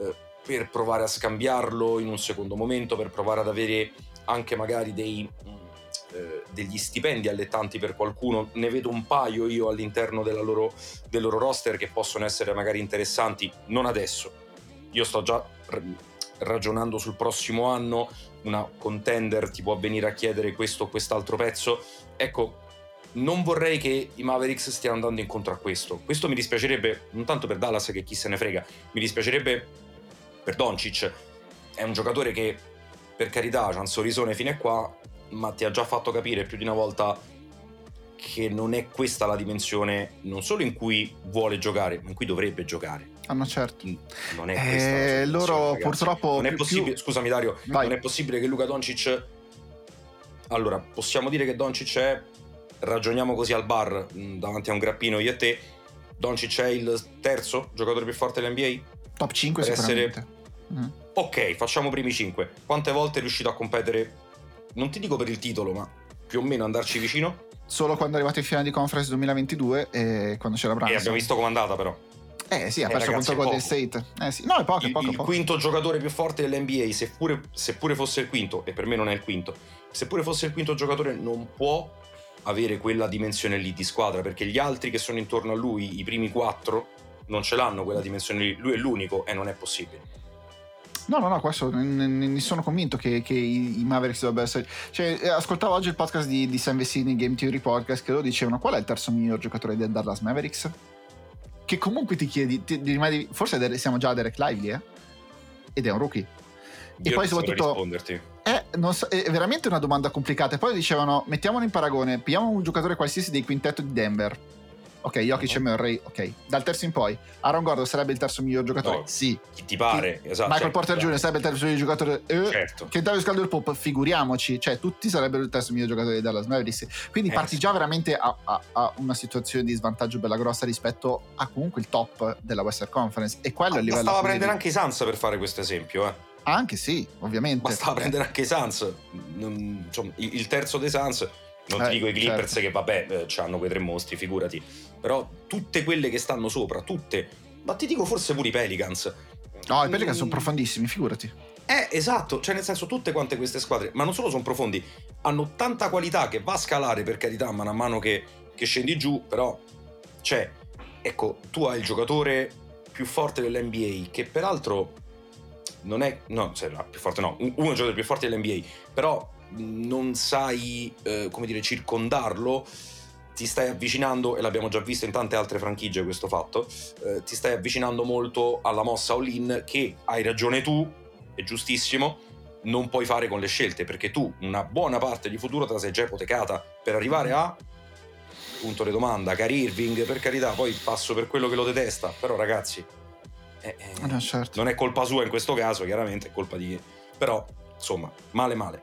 eh, per provare a scambiarlo in un secondo momento, per provare ad avere anche magari dei, mm, eh, degli stipendi allettanti per qualcuno. Ne vedo un paio io all'interno loro, del loro roster che possono essere magari interessanti, non adesso. Io sto già ragionando sul prossimo anno, una contender ti può venire a chiedere questo o quest'altro pezzo. Ecco, non vorrei che i Mavericks stiano andando incontro a questo. Questo mi dispiacerebbe non tanto per Dallas che chi se ne frega, mi dispiacerebbe per Doncic. È un giocatore che, per carità, ha un sorrisone fino a qua, ma ti ha già fatto capire più di una volta che non è questa la dimensione non solo in cui vuole giocare, ma in cui dovrebbe giocare. Ah, no, certo. Non è Eh, questa situazione, loro ragazzi. purtroppo non è possibile, più- scusami Dario, Vai. non è possibile che Luca Doncic allora, possiamo dire che Doncic è ragioniamo così al bar mh, davanti a un grappino io e te. Doncic è il terzo giocatore più forte dell'NBA? Top 5 Per essere- sicuramente. Mm. Ok, facciamo i primi 5. Quante volte è riuscito a competere? Non ti dico per il titolo, ma più o meno andarci vicino? Solo quando è arrivato in finale di conference 2022 e quando c'era E Branson. abbiamo visto com'è andata però. Eh sì, ha Eh, perso contro Golden. State. Eh sì. No, è poco, è il, poco, il poco. quinto giocatore più forte dell'NBA, seppure, seppure fosse il quinto, e per me non è il quinto, seppure fosse il quinto giocatore, non può avere quella dimensione lì di squadra, perché gli altri che sono intorno a lui, i primi quattro, non ce l'hanno quella dimensione lì. Lui è l'unico e non è possibile. No, no, no, questo ne, ne- sono convinto che, che i, i Mavericks dovrebbero essere. Cioè, eh, ascoltavo oggi il podcast di, di Sam Vecini, Game Theory Podcast, che loro dicevano qual è il terzo miglior giocatore del Dallas Mavericks? Che comunque ti chiedi, ti, ti rimani- forse siamo già a Derek Lively, eh? Ed è un rookie. Io poi non saprei soprattutto- risponderti. Eh, so- è veramente una domanda complicata. E poi dicevano, mettiamolo in paragone, pigliamo un giocatore qualsiasi dei quintetto di Denver. Ok, Jokic e. Murray, ok. Dal terzo in poi, Aaron Gordon sarebbe il terzo miglior giocatore? No. Sì. Chi ti pare? Esatto. Michael Porter dai. Jr. sarebbe il terzo miglior giocatore? Eh, Certo. che Davis Caldwell Pope, figuriamoci, cioè tutti sarebbero il terzo miglior giocatore di Dallas Mavericks. Quindi Eh, parti sì. già veramente a, a- a una situazione di svantaggio bella grossa rispetto a comunque il top della Western Conference. E quello è il livello. Bastava a prendere anche i Suns per fare questo esempio, eh. Anche sì, ovviamente. Bastava prendere anche i insomma, il terzo dei Suns. Non Eh, ti dico i Clippers certo. che vabbè, eh, hanno quei tre mostri, figurati. Però tutte quelle che stanno sopra, tutte. Ma ti dico forse pure i Pelicans. No, i Pelicans sono Mm, profondissimi, figurati. Eh, esatto, cioè nel senso tutte quante queste squadre, ma non solo sono profondi, hanno tanta qualità che va a scalare per carità man mano che, che scendi giù, però cioè, ecco, tu hai il giocatore più forte dell'NBA, che peraltro non è, no, cioè, no, più forte no, uno dei giocatori più forti dell'NBA, però mh, non sai, eh, come dire, circondarlo, ti stai avvicinando, e l'abbiamo già visto in tante altre franchigie questo fatto, eh, ti stai avvicinando molto alla mossa all-in che hai ragione tu, è giustissimo, non puoi fare con le scelte perché tu una buona parte di futuro te la sei già ipotecata per arrivare a punto di domanda, Cari Irving, per carità, poi passo per quello che lo detesta, però ragazzi, eh, eh, Ah, no, certo. non è colpa sua in questo caso, chiaramente è colpa di... però, insomma, male male.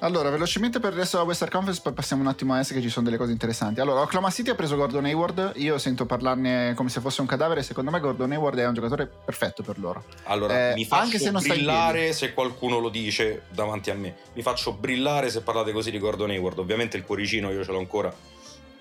Allora, velocemente per il resto della Western Conference, poi passiamo un attimo a S che ci sono delle cose interessanti. Allora, Oklahoma City ha preso Gordon Hayward. Io sento parlarne come se fosse un cadavere. Secondo me, Gordon Hayward è un giocatore perfetto per loro. Allora, Eh, mi faccio anche se non brillare se qualcuno lo dice davanti a me. Mi faccio brillare se parlate così di Gordon Hayward. Ovviamente il cuoricino io ce l'ho ancora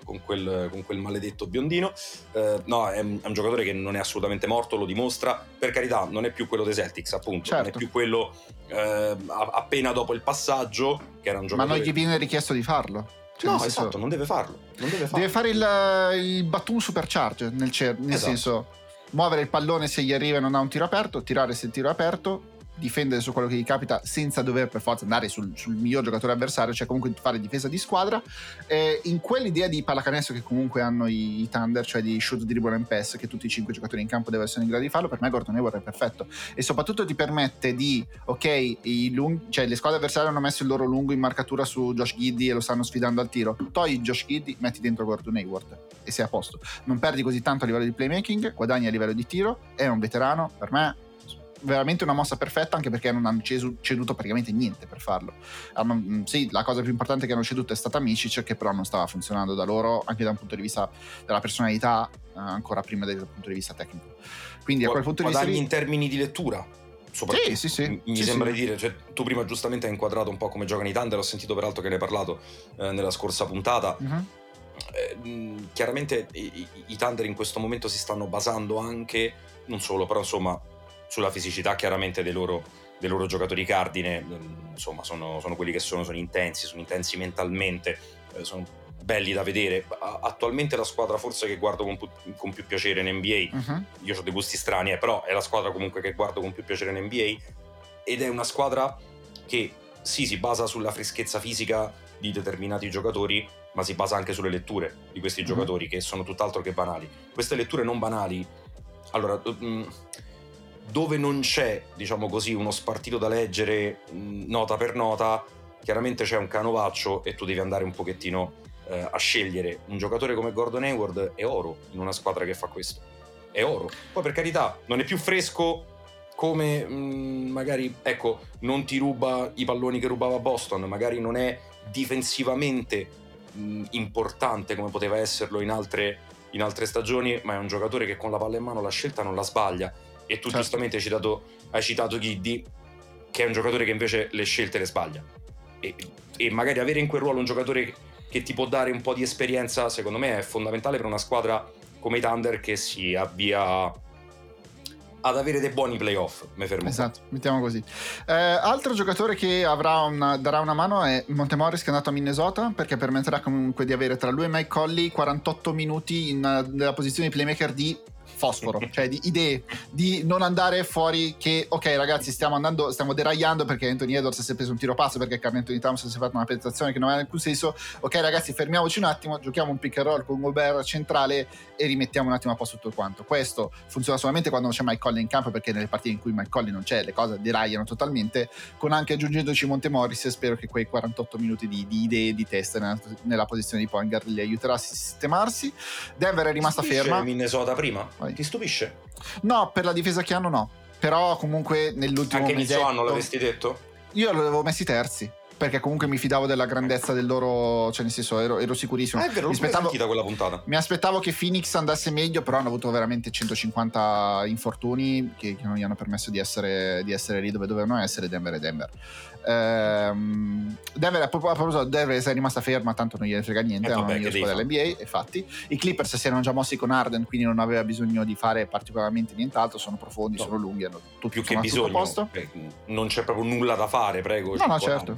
con quel, con quel maledetto biondino. Eh, no, è un, è un giocatore che non è assolutamente morto, lo dimostra. Per carità, non è più quello dei Celtics, appunto. Non è Certo. più quello eh, appena dopo il passaggio, che era un Ma giocatore... non gli viene richiesto di farlo. Cioè, no, senso, esatto, non deve farlo. Non deve farlo. Deve fare il, il Batum Supercharge, nel, cer- nel Esatto. senso... muovere il pallone se gli arriva e non ha un tiro aperto, tirare se il tiro è aperto, difendere su quello che gli capita senza dover per forza andare sul, sul miglior giocatore avversario, cioè comunque fare difesa di squadra. Eh, in quell'idea di pallacanestro che comunque hanno i, i, Thunder, cioè di shoot, dribble and pass, che tutti i cinque giocatori in campo devono essere in grado di farlo, per me Gordon Hayward è perfetto. E soprattutto ti permette di, ok, lunghi, cioè le squadre avversarie hanno messo il loro lungo in marcatura su Josh Giddy e lo stanno sfidando al tiro. Togli Josh Giddy, metti dentro Gordon Hayward e sei a posto. Non perdi così tanto a livello di playmaking, guadagni a livello di tiro, è un veterano, per me veramente una mossa perfetta anche perché non hanno ceduto praticamente niente per farlo. Um, sì, la cosa più importante che hanno ceduto è stata Micic che però non stava funzionando da loro anche da un punto di vista della personalità uh, ancora prima del punto di vista tecnico. Quindi a quel punto di vista... Lì... in termini di lettura. Sì, sì, sì. Mi sì, sembra sì. di dire, cioè, tu prima giustamente hai inquadrato un po' come giocano i Thunder, ho sentito peraltro che ne hai parlato eh, nella scorsa puntata. Uh-huh. Eh, chiaramente i, i Thunder in questo momento si stanno basando anche, non solo, però insomma sulla fisicità chiaramente dei loro, dei loro giocatori cardine, insomma sono, sono, quelli che sono, sono intensi, sono intensi mentalmente, eh, sono belli da vedere. Attualmente la squadra forse che guardo con, con più piacere in NBA, uh-huh. io ho dei gusti strani, eh, però è la squadra comunque che guardo con più piacere in NBA ed è una squadra che sì si basa sulla freschezza fisica di determinati giocatori, ma si basa anche sulle letture di questi uh-huh. giocatori che sono tutt'altro che banali. Queste letture non banali, allora... Mh, dove non c'è, diciamo così, uno spartito da leggere nota per nota, chiaramente c'è un canovaccio e tu devi andare un pochettino eh, a scegliere. Un giocatore come Gordon Hayward è oro in una squadra che fa questo. È oro. Poi per carità, non è più fresco come mh, magari, ecco, non ti ruba i palloni che rubava Boston, magari non è difensivamente mh, importante come poteva esserlo in altre, in altre stagioni, ma è un giocatore che con la palla in mano la scelta non la sbaglia e tu certo. giustamente hai citato, hai citato Giddy, che è un giocatore che invece le scelte le sbaglia. E, e, magari avere in quel ruolo un giocatore che ti può dare un po' di esperienza, secondo me è fondamentale per una squadra come i Thunder che si avvia ad avere dei buoni playoff, mi fermo. Esatto, mettiamo così. Eh, altro giocatore che una, darà una mano è Montemoris che è andato a Minnesota perché permetterà comunque di avere tra lui e Mike Colley 48 minuti in, nella posizione di playmaker di fosforo, cioè di idee, di non andare fuori che, ok ragazzi stiamo andando, stiamo deragliando perché Anthony Edwards si è preso un tiro passo, perché Carl Anthony Thompson si è fatto una penetrazione che non aveva alcun senso, ok ragazzi fermiamoci un attimo, giochiamo un pick and roll con Gobert centrale e rimettiamo un attimo a posto tutto quanto. Questo funziona solamente quando c'è Mike Colley in campo perché nelle partite in cui Mike Colley non c'è le cose deragliano totalmente, con anche aggiungendoci Montemorris spero che quei 48 minuti di, di idee di test nella, nella, posizione di point guard li aiuterà a sistemarsi. Denver è rimasta ferma. Minnesota prima? Vai. Ti stupisce? No, per la difesa che hanno no. Però comunque nell'ultimo Anche inizio anno l'avresti detto? Io l'avevo messi terzi perché comunque mi fidavo della grandezza del loro, cioè nel senso ero, ero sicurissimo. Ah, è vero, mi aspettavo, quella puntata. Mi aspettavo che Phoenix andasse meglio, però hanno avuto veramente 150 infortuni che, che non gli hanno permesso di essere, di essere lì dove dovevano essere Denver e Denver. Ehm, Denver, a proposito, Denver è rimasta ferma, tanto non gliene frega niente, eh, è una squadra dell'NBA, infatti. I Clippers si erano già mossi con Arden, quindi non aveva bisogno di fare particolarmente nient'altro, sono profondi, no. sono lunghi, hanno tutto, più che bisogno. Non c'è proprio nulla da fare, prego. No, no, certo.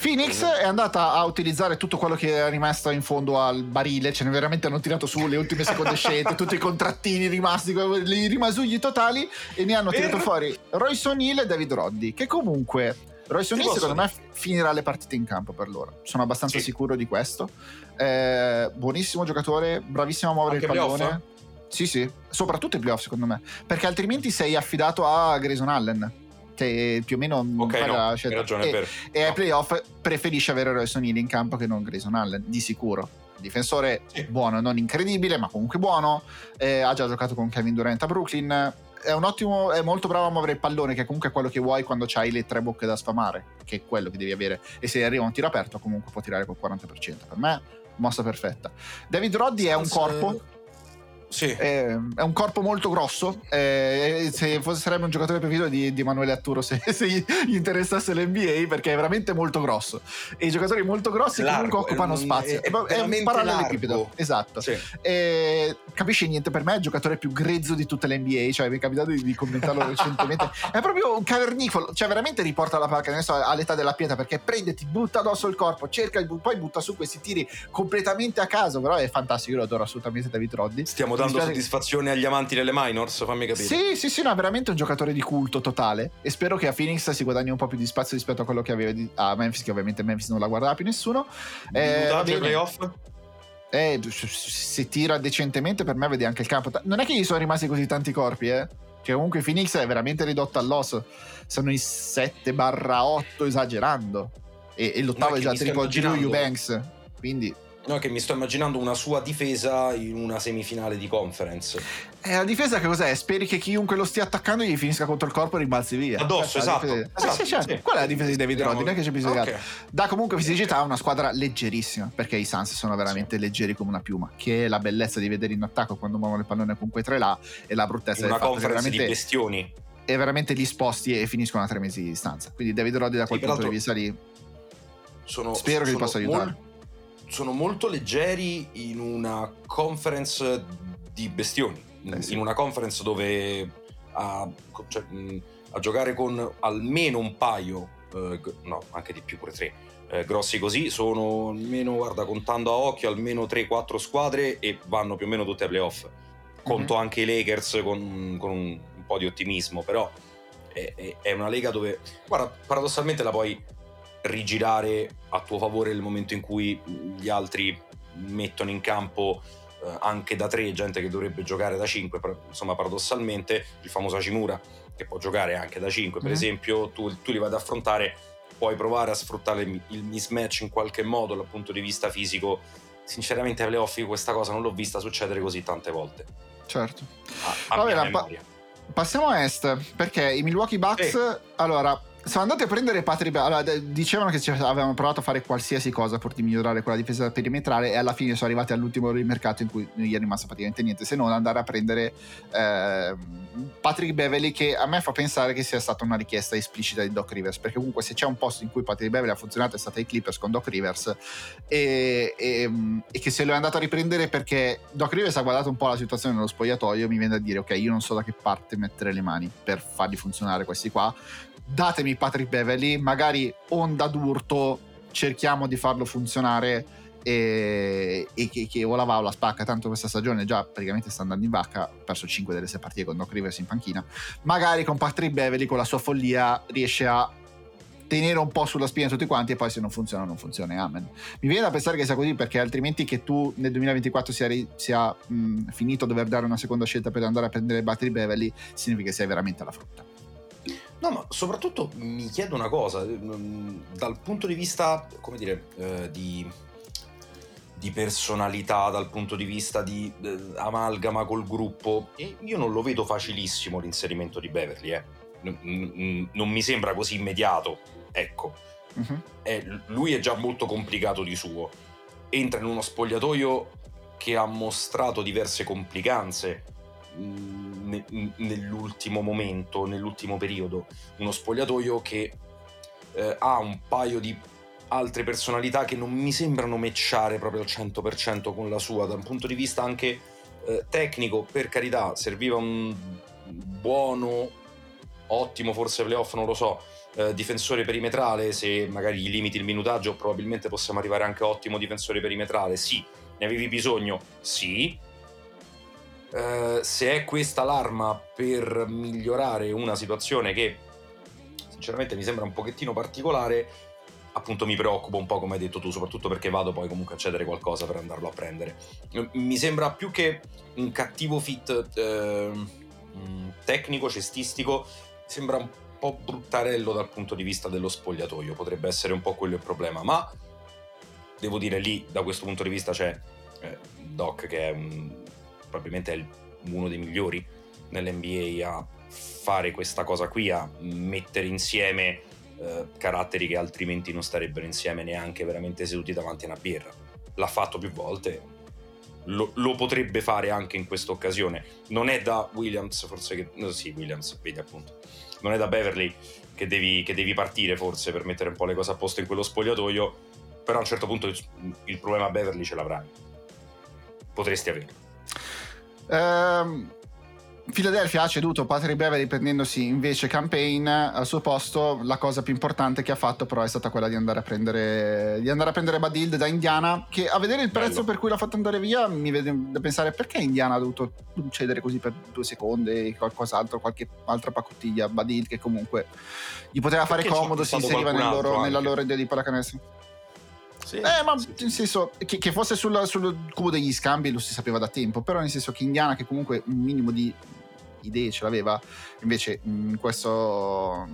Phoenix è andata a utilizzare tutto quello che era rimasto in fondo al barile, ce ne veramente hanno tirato su le ultime seconde scelte, tutti i contrattini rimasti, i rimasugli totali e ne hanno tirato fuori Royce O'Neill e David Roddy, che comunque Royce O'Neill secondo me finirà le partite in campo per loro. Sono abbastanza sì. sicuro di questo. Eh, buonissimo giocatore, bravissimo a muovere Anche il pallone. Playoff? Sì, sì, soprattutto i playoff secondo me, perché altrimenti sei affidato a Grayson Allen che più o meno okay, no, hai ragione, e, e ai playoff preferisce avere Royce O'Neill in campo che non Grayson Allen, di sicuro difensore sì. buono, non incredibile, ma comunque buono. Eh, ha già giocato con Kevin Durant a Brooklyn è un ottimo, è molto bravo a muovere il pallone, che è comunque quello che vuoi quando hai le tre bocche da sfamare, che è quello che devi avere. E se arriva un tiro aperto, comunque può tirare col 40%. Per me, mossa perfetta. David Roddy è un corpo sì. È, è, un corpo molto grosso. Eh, se fosse, sarebbe un giocatore preferito di, di Emanuele Atturo se, se, gli interessasse l'NBA, perché è veramente molto grosso. E i giocatori molto grossi largo, comunque occupano spazio. È, è, è un parallelepipedo. Esatto. Sì. E, capisci niente? Per me è il giocatore più grezzo di tutta l'NBA. Cioè, mi è capitato di, di commentarlo recentemente. È proprio un cavernicolo. Cioè, veramente riporta la palla adesso all'età della pietra perché prende, ti butta addosso il corpo, cerca, poi butta su questi tiri completamente a caso. Però è fantastico. Io lo adoro assolutamente David Roddy. Stiamo dando dispiace- soddisfazione agli amanti delle minors, fammi capire. Sì, sì, sì, no, è veramente un giocatore di culto totale. E spero che a Phoenix si guadagni un po' più di spazio rispetto a quello che aveva di- a Memphis, che ovviamente Memphis non la guardava più nessuno. Eh, ai playoff? Eh, se tira decentemente, per me vede anche il campo. Non è che gli sono rimasti così tanti corpi, eh. Che comunque Phoenix è veramente ridotto all'osso. Sono i 7-8 esagerando. E, e l'ottavo No, è già Triple immaginando. Eubanks. Quindi No, che mi sto immaginando una sua difesa in una semifinale di conference. Eh, la difesa che cos'è? Speri che chiunque lo stia attaccando gli finisca contro il corpo e rimbalzi via. Addosso, Questa è la esatto. difesa- esatto, Eh, sì, certo. sì. Qual è la difesa di David Roddy? Non è che c'è bisogno di Ok. altro. Dà comunque fisicità a una squadra leggerissima, perché i Suns sono veramente leggeri come una piuma, che è la bellezza di vedere in attacco quando muovono il pallone con quei tre là e la bruttezza In del una fatto che conference di veramente, bestioni. è veramente lì sposti e finiscono a tre mesi di distanza. Quindi David Roddy da Sì, quel punto di vista lì Sono, Spero che li sono possa aiutare. mol- sono molto leggeri in una conference di bestioni. Eh sì. In una conference dove a, cioè, a giocare con almeno un paio, eh, no, anche di più, pure tre. eh, grossi così sono almeno, guarda, contando a occhio, almeno 3-4 squadre e vanno più o meno tutte ai playoff. Conto anche i Lakers con, con un, un po' di ottimismo, però è, è- è una lega dove, guarda, paradossalmente la puoi rigirare a tuo favore nel momento in cui gli altri mettono in campo eh, anche da 3 gente che dovrebbe giocare da 5 insomma paradossalmente il famoso Hachimura che può giocare anche da 5 per Mhm. esempio tu, tu li vai ad affrontare puoi provare a sfruttare il il mismatch in qualche modo dal punto di vista fisico sinceramente ai playoff io questa cosa non l'ho vista succedere così tante volte certo. a, a Vabbè, pa-. Passiamo a est, perché i Milwaukee Bucks, Sì. allora, sono andati a prendere Patrick allora, dicevano che avevano provato a fare qualsiasi cosa pur di migliorare quella difesa perimetrale e alla fine sono arrivati all'ultimo di mercato in cui non gli è rimasto praticamente niente se non andare a prendere ehm, Patrick Beverly che a me fa pensare che sia stata una richiesta esplicita di Doc Rivers perché comunque se c'è un posto in cui Patrick Beverly ha funzionato è stata i Clippers con Doc Rivers e, e- e che se lo è andato a riprendere perché Doc Rivers ha guardato un po' la situazione nello spogliatoio mi viene da dire ok io non so da che parte mettere le mani per farli funzionare questi qua datemi Patrick Beverly magari onda d'urto cerchiamo di farlo funzionare e, e che, che o la va o la spacca. Tanto questa stagione già praticamente sta andando in vacca ha perso 5 delle 6 partite con Doc Rivers in panchina. Magari con Patrick Beverly con la sua follia riesce a tenere un po' sulla spina tutti quanti e poi se non funziona non funziona. Amen. Mi viene da pensare che sia così perché altrimenti che tu nel 2024 sia, sia, mh, finito a dover dare una seconda scelta per andare a prendere Patrick Beverly significa che sei veramente alla frutta No, ma soprattutto mi chiedo una cosa, mm, dal punto di vista, come dire, eh, di, di personalità, dal punto di vista di eh, amalgama col gruppo, io non lo vedo facilissimo l'inserimento di Beverly, eh. N- n- non mi sembra così immediato, ecco. Mhm. È- lui è già molto complicato di suo. Entra in uno spogliatoio che ha mostrato diverse complicanze ne- nell'ultimo momento, nell'ultimo periodo. Uno spogliatoio che eh, ha un paio di altre personalità che non mi sembrano matchare proprio al 100% con la sua, da un punto di vista anche eh, tecnico, per carità, serviva un buono, ottimo forse playoff, non lo so, eh, difensore perimetrale, se magari gli limiti il minutaggio probabilmente possiamo arrivare anche a ottimo difensore perimetrale, sì. Ne avevi bisogno? Sì. Eh, se è questa l'arma per migliorare una situazione che sinceramente mi sembra un pochettino particolare, appunto mi preoccupa un po' come hai detto tu, soprattutto perché vado poi comunque a cedere qualcosa per andarlo a prendere. Mi sembra più che un cattivo fit eh, tecnico, cestistico, sembra un po' bruttarello dal punto di vista dello spogliatoio, potrebbe essere un po' quello il problema, ma devo dire lì da questo punto di vista c'è eh, Doc che è un- probabilmente è uno dei migliori nell'NBA a fare questa cosa qui, a mettere insieme eh, caratteri che altrimenti non starebbero insieme neanche veramente seduti davanti a una birra. L'ha fatto più volte, lo, lo potrebbe fare anche in questa occasione. Non è da Williams, forse che... No, sì, Williams, vedi appunto. Non è da Beverly che devi, che devi partire forse per mettere un po' le cose a posto in quello spogliatoio, però a un certo punto il, il problema Beverly ce l'avrai. Potresti averlo. Ehm, Philadelphia ha ceduto Patrick Beverly prendendosi invece campaign al suo posto. La cosa più importante che ha fatto, però, è stata quella di andare a prendere, di andare a prendere Badild da Indiana. Che a vedere il prezzo Bello. per cui l'ha fatto andare via, mi vede da pensare perché Indiana ha dovuto cedere così per due secondi, qualcos'altro, qualche altra pacottiglia. Badild che comunque gli poteva fare Perché comodo, si inseriva nel loro- nella loro idea di pallacanestro. Sì, Eh, ma sì. nel senso che, che fosse sul, sul cubo degli scambi lo si sapeva da tempo, però nel senso che Indiana, che comunque un minimo di idee ce l'aveva, invece in questo,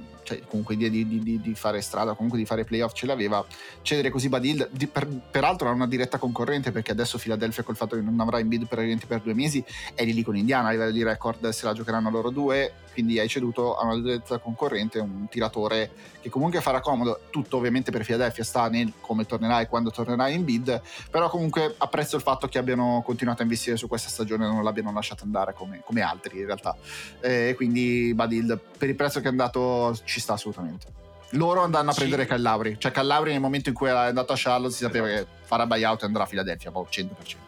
comunque idea di, di- di- di fare strada, comunque di fare playoff ce l'aveva, cedere così Badil, di- per- peraltro ha una diretta concorrente perché adesso Philadelphia col fatto che non avrà in bid praticamente per due mesi è lì lì con Indiana a livello di record, se la giocheranno loro due, quindi hai ceduto a una diretta concorrente un tiratore che comunque farà comodo, tutto ovviamente per Philadelphia sta nel come tornerà e quando tornerà in bid, però comunque apprezzo il fatto che abbiano continuato a investire su questa stagione e non l'abbiano lasciata andare come, come altri in realtà. Eh, quindi Badil per il prezzo che è andato ci sta assolutamente. Loro andranno a Sì. prendere Callauri, cioè Callauri nel momento in cui è andato a Charlotte si sapeva che farà buyout e andrà a Philadelphia, boh, 100%.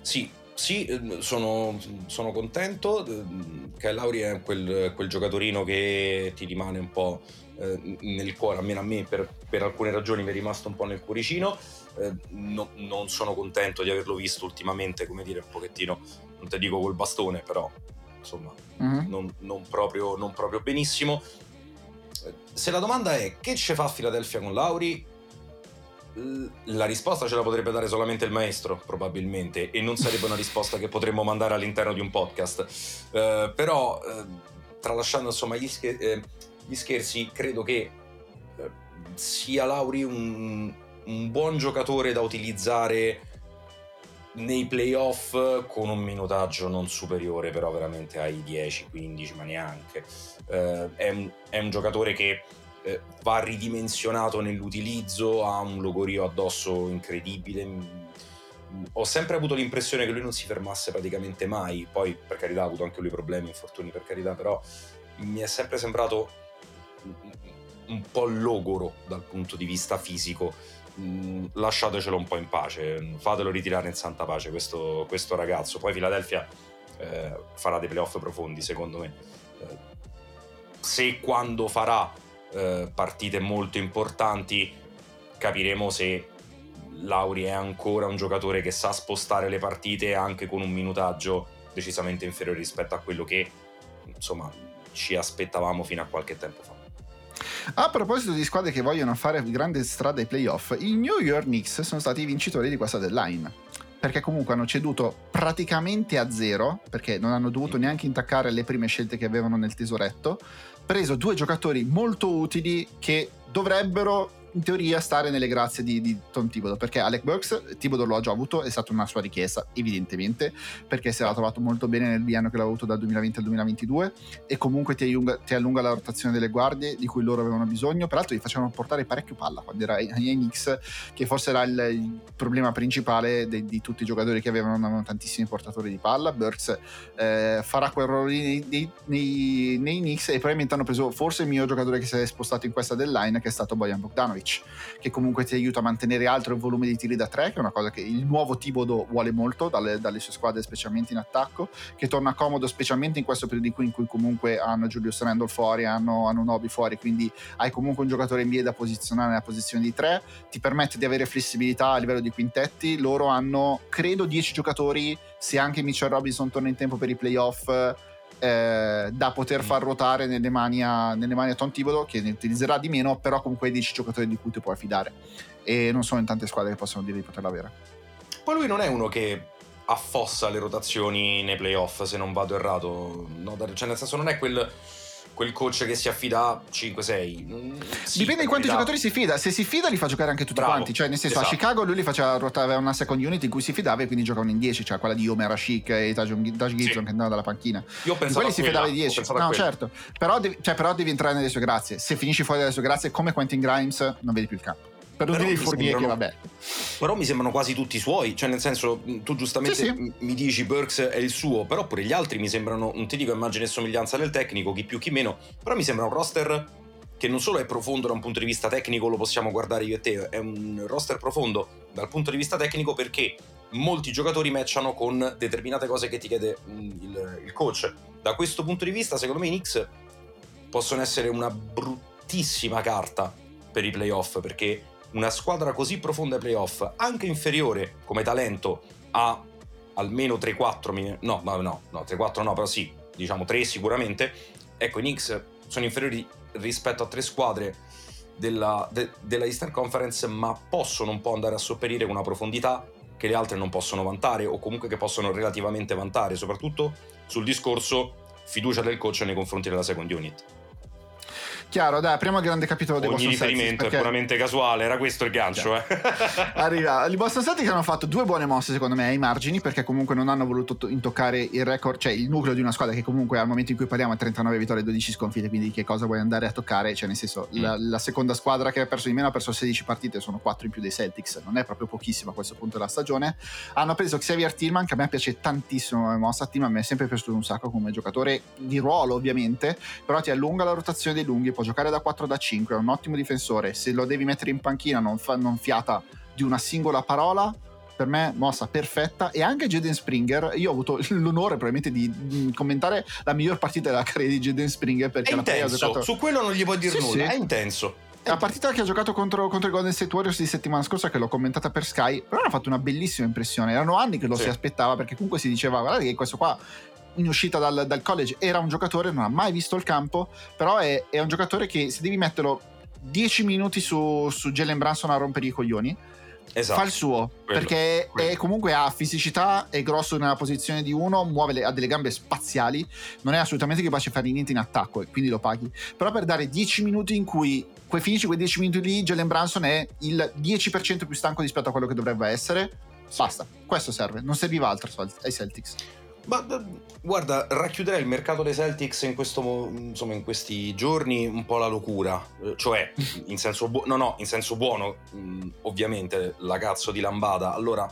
Sì, sì, eh, sono, sono contento. eh, Che Lauri è quel, quel giocatorino che ti rimane un po' eh, nel cuore, almeno a me per, per alcune ragioni mi è rimasto un po' nel cuoricino. No- non sono contento di averlo visto ultimamente, come dire, un pochettino, non te dico col bastone, però insomma, Mhm. non, non proprio, non proprio benissimo. Se la domanda è che ce fa Philadelphia con Lauri, la risposta ce la potrebbe dare solamente il maestro, probabilmente, e non sarebbe una risposta che potremmo mandare all'interno di un podcast. Eh, però, eh, tralasciando insomma gli, scher- eh, gli scherzi, credo che eh, sia Lauri un, un buon giocatore da utilizzare nei playoff con un minutaggio non superiore però veramente ai 10-15 ma neanche. Eh, è, un, è un giocatore che eh, va ridimensionato nell'utilizzo ha un logorio addosso incredibile. Mm, ho sempre avuto l'impressione che lui non si fermasse praticamente mai. Poi per carità ha avuto anche lui problemi infortuni per carità però mi è sempre sembrato un po' logoro dal punto di vista fisico Mm, lasciatecelo un po' in pace, fatelo ritirare in santa pace questo, questo ragazzo. Poi Philadelphia eh, farà dei playoff profondi, secondo me. Eh, se quando farà eh, partite molto importanti, capiremo se Lauri è ancora un giocatore che sa spostare le partite anche con un minutaggio decisamente inferiore rispetto a quello che insomma ci aspettavamo fino a qualche tempo fa. A proposito di squadre che vogliono fare grande strada ai playoff, i New York Knicks sono stati i vincitori di questa deadline. Perché comunque hanno ceduto praticamente a zero, perché non hanno dovuto neanche intaccare le prime scelte che avevano nel tesoretto, preso due giocatori molto utili che dovrebbero in teoria stare nelle grazie di, di Tom Thibodeau perché Alec Burks Thibodeau lo ha già avuto è stata una sua richiesta evidentemente perché si era trovato molto bene nel biennio che l'ha avuto dal 2020 al 2022 e comunque ti allunga, ti allunga la rotazione delle guardie di cui loro avevano bisogno. Peraltro gli facevano portare parecchio palla quando era ai ai Knicks, che forse era il, il problema principale de- di tutti i giocatori che avevano, avevano tantissimi portatori di palla. Burks eh, farà quel ruolo lì nei, nei, nei, nei Knicks e probabilmente hanno preso forse il mio giocatore che si è spostato in questa deadline, che è stato Bojan Bogdanovic, che comunque ti aiuta a mantenere alto il volume di tiri da tre, che è una cosa che il nuovo Thibodeau vuole molto dalle, dalle sue squadre, specialmente in attacco che torna comodo specialmente in questo periodo di qui in cui comunque hanno Julius Randle fuori, hanno, hanno Nobi fuori, quindi hai comunque un giocatore NBA da posizionare nella posizione di tre, ti permette di avere flessibilità a livello di quintetti, loro hanno credo 10 giocatori, se anche Mitchell Robinson torna in tempo per i playoff, eh, da poter far ruotare nelle mani, a, nelle mani a Tom Thibodeau che ne utilizzerà di meno, però comunque hai 10 giocatori di cui ti puoi fidare e non sono in tante squadre che possono dire di poterla avere. Poi lui non è uno che affossa le rotazioni nei playoff, se non vado errato. No, cioè, nel senso, non è quel, quel coach che si affida a 5-6. Mm, sì, Dipende di quanti carità. giocatori si fida. Se si fida, li fa giocare anche tutti Bravo, quanti. Cioè, nel senso, esatto. a Chicago lui li faceva ruotare una second unit in cui si fidava e quindi giocavano in 10, cioè quella di Omer Rashik e Taj Gibson Sì. che andavano dalla panchina. Io ho Di pensato quelli si fidava in ho 10. pensato a No, certo. Però devi, cioè, però devi entrare nelle sue grazie. Se finisci fuori dalle sue grazie, come Quentin Grimes, non vedi più il campo. Per non dire mi Fournier che sembrano- vabbè. Però mi sembrano quasi tutti suoi, cioè nel senso, mh, tu giustamente Sì, sì. mi dici Burks è il suo, però pure gli altri mi sembrano, non ti dico immagine e somiglianza del tecnico, chi più chi meno, però mi sembra un roster che non solo è profondo da un punto di vista tecnico, lo possiamo guardare io e te, è un roster profondo dal punto di vista tecnico perché molti giocatori matchano con determinate cose che ti chiede mm, il, il coach. Da questo punto di vista, secondo me i Knicks possono essere una bruttissima carta per i playoff, perché una squadra così profonda ai playoff, anche inferiore come talento a almeno 3-4, no, no, no, no 3-4 no, però sì, diciamo 3 sicuramente, ecco i Knicks sono inferiori rispetto a tre squadre della, de, della Eastern Conference, ma possono un po' andare a sopperire una profondità che le altre non possono vantare o comunque che possono relativamente vantare, soprattutto sul discorso fiducia del coach nei confronti della second unit. Chiaro, dai, apriamo il grande capitolo dei Ogni Boston riferimento Celtics, è puramente casuale, era questo il gancio, eh. Arriva. I Boston Celtics hanno fatto due buone mosse, secondo me, ai margini, perché comunque non hanno voluto to- intoccare il record, cioè il nucleo di una squadra che comunque al momento in cui parliamo ha 39 vittorie e 12 sconfitte, quindi che cosa vuoi andare a toccare? Cioè, nel senso, Mm. la, la seconda squadra che ha perso di meno ha perso 16 partite, sono 4 in più dei Celtics, non è proprio pochissimo a questo punto della stagione. Hanno preso Xavier Tillman, che a me piace tantissimo come mossa, Tillman mi è sempre piaciuto un sacco come giocatore di ruolo, ovviamente, però ti allunga la rotazione dei lunghi, può giocare da 4 da 5, è un ottimo difensore, se lo devi mettere in panchina non, fa- non fiata di una singola parola, per me mossa perfetta e anche Jaden Springer io ho avuto l'onore probabilmente di, di commentare la miglior partita della carriera di Jaden Springer perché È ha intenso, giocato su quello non gli puoi dire Sì, nulla, sì. è intenso. la partita che ha giocato contro, contro i Golden State Warriors di settimana scorsa che l'ho commentata per Sky però hanno fatto una bellissima impressione erano anni che lo Sì. si aspettava perché comunque si diceva guardate che questo qua in uscita dal, dal college era un giocatore non ha mai visto il campo però è, è un giocatore che se devi metterlo 10 minuti su, su Jalen Branson a rompere i coglioni Esatto. fa il suo Quello, perché quello. È, comunque ha fisicità, è grosso nella posizione di uno, muove le- ha delle gambe spaziali, non è assolutamente capace di fare niente in attacco e quindi lo paghi. Però per dare 10 minuti in cui que- finisci quei 10 minuti lì, Jalen Branson è il 10% più stanco rispetto a quello che dovrebbe essere. Basta, questo serve, non serviva altro ai Celtics. Ma guarda, racchiuderei il mercato dei Celtics in, questo, insomma, in questi giorni un po' la locura. Eh, Cioè, in senso buono, no, no, in senso buono, mh, ovviamente, la cazzo di lambada. Allora,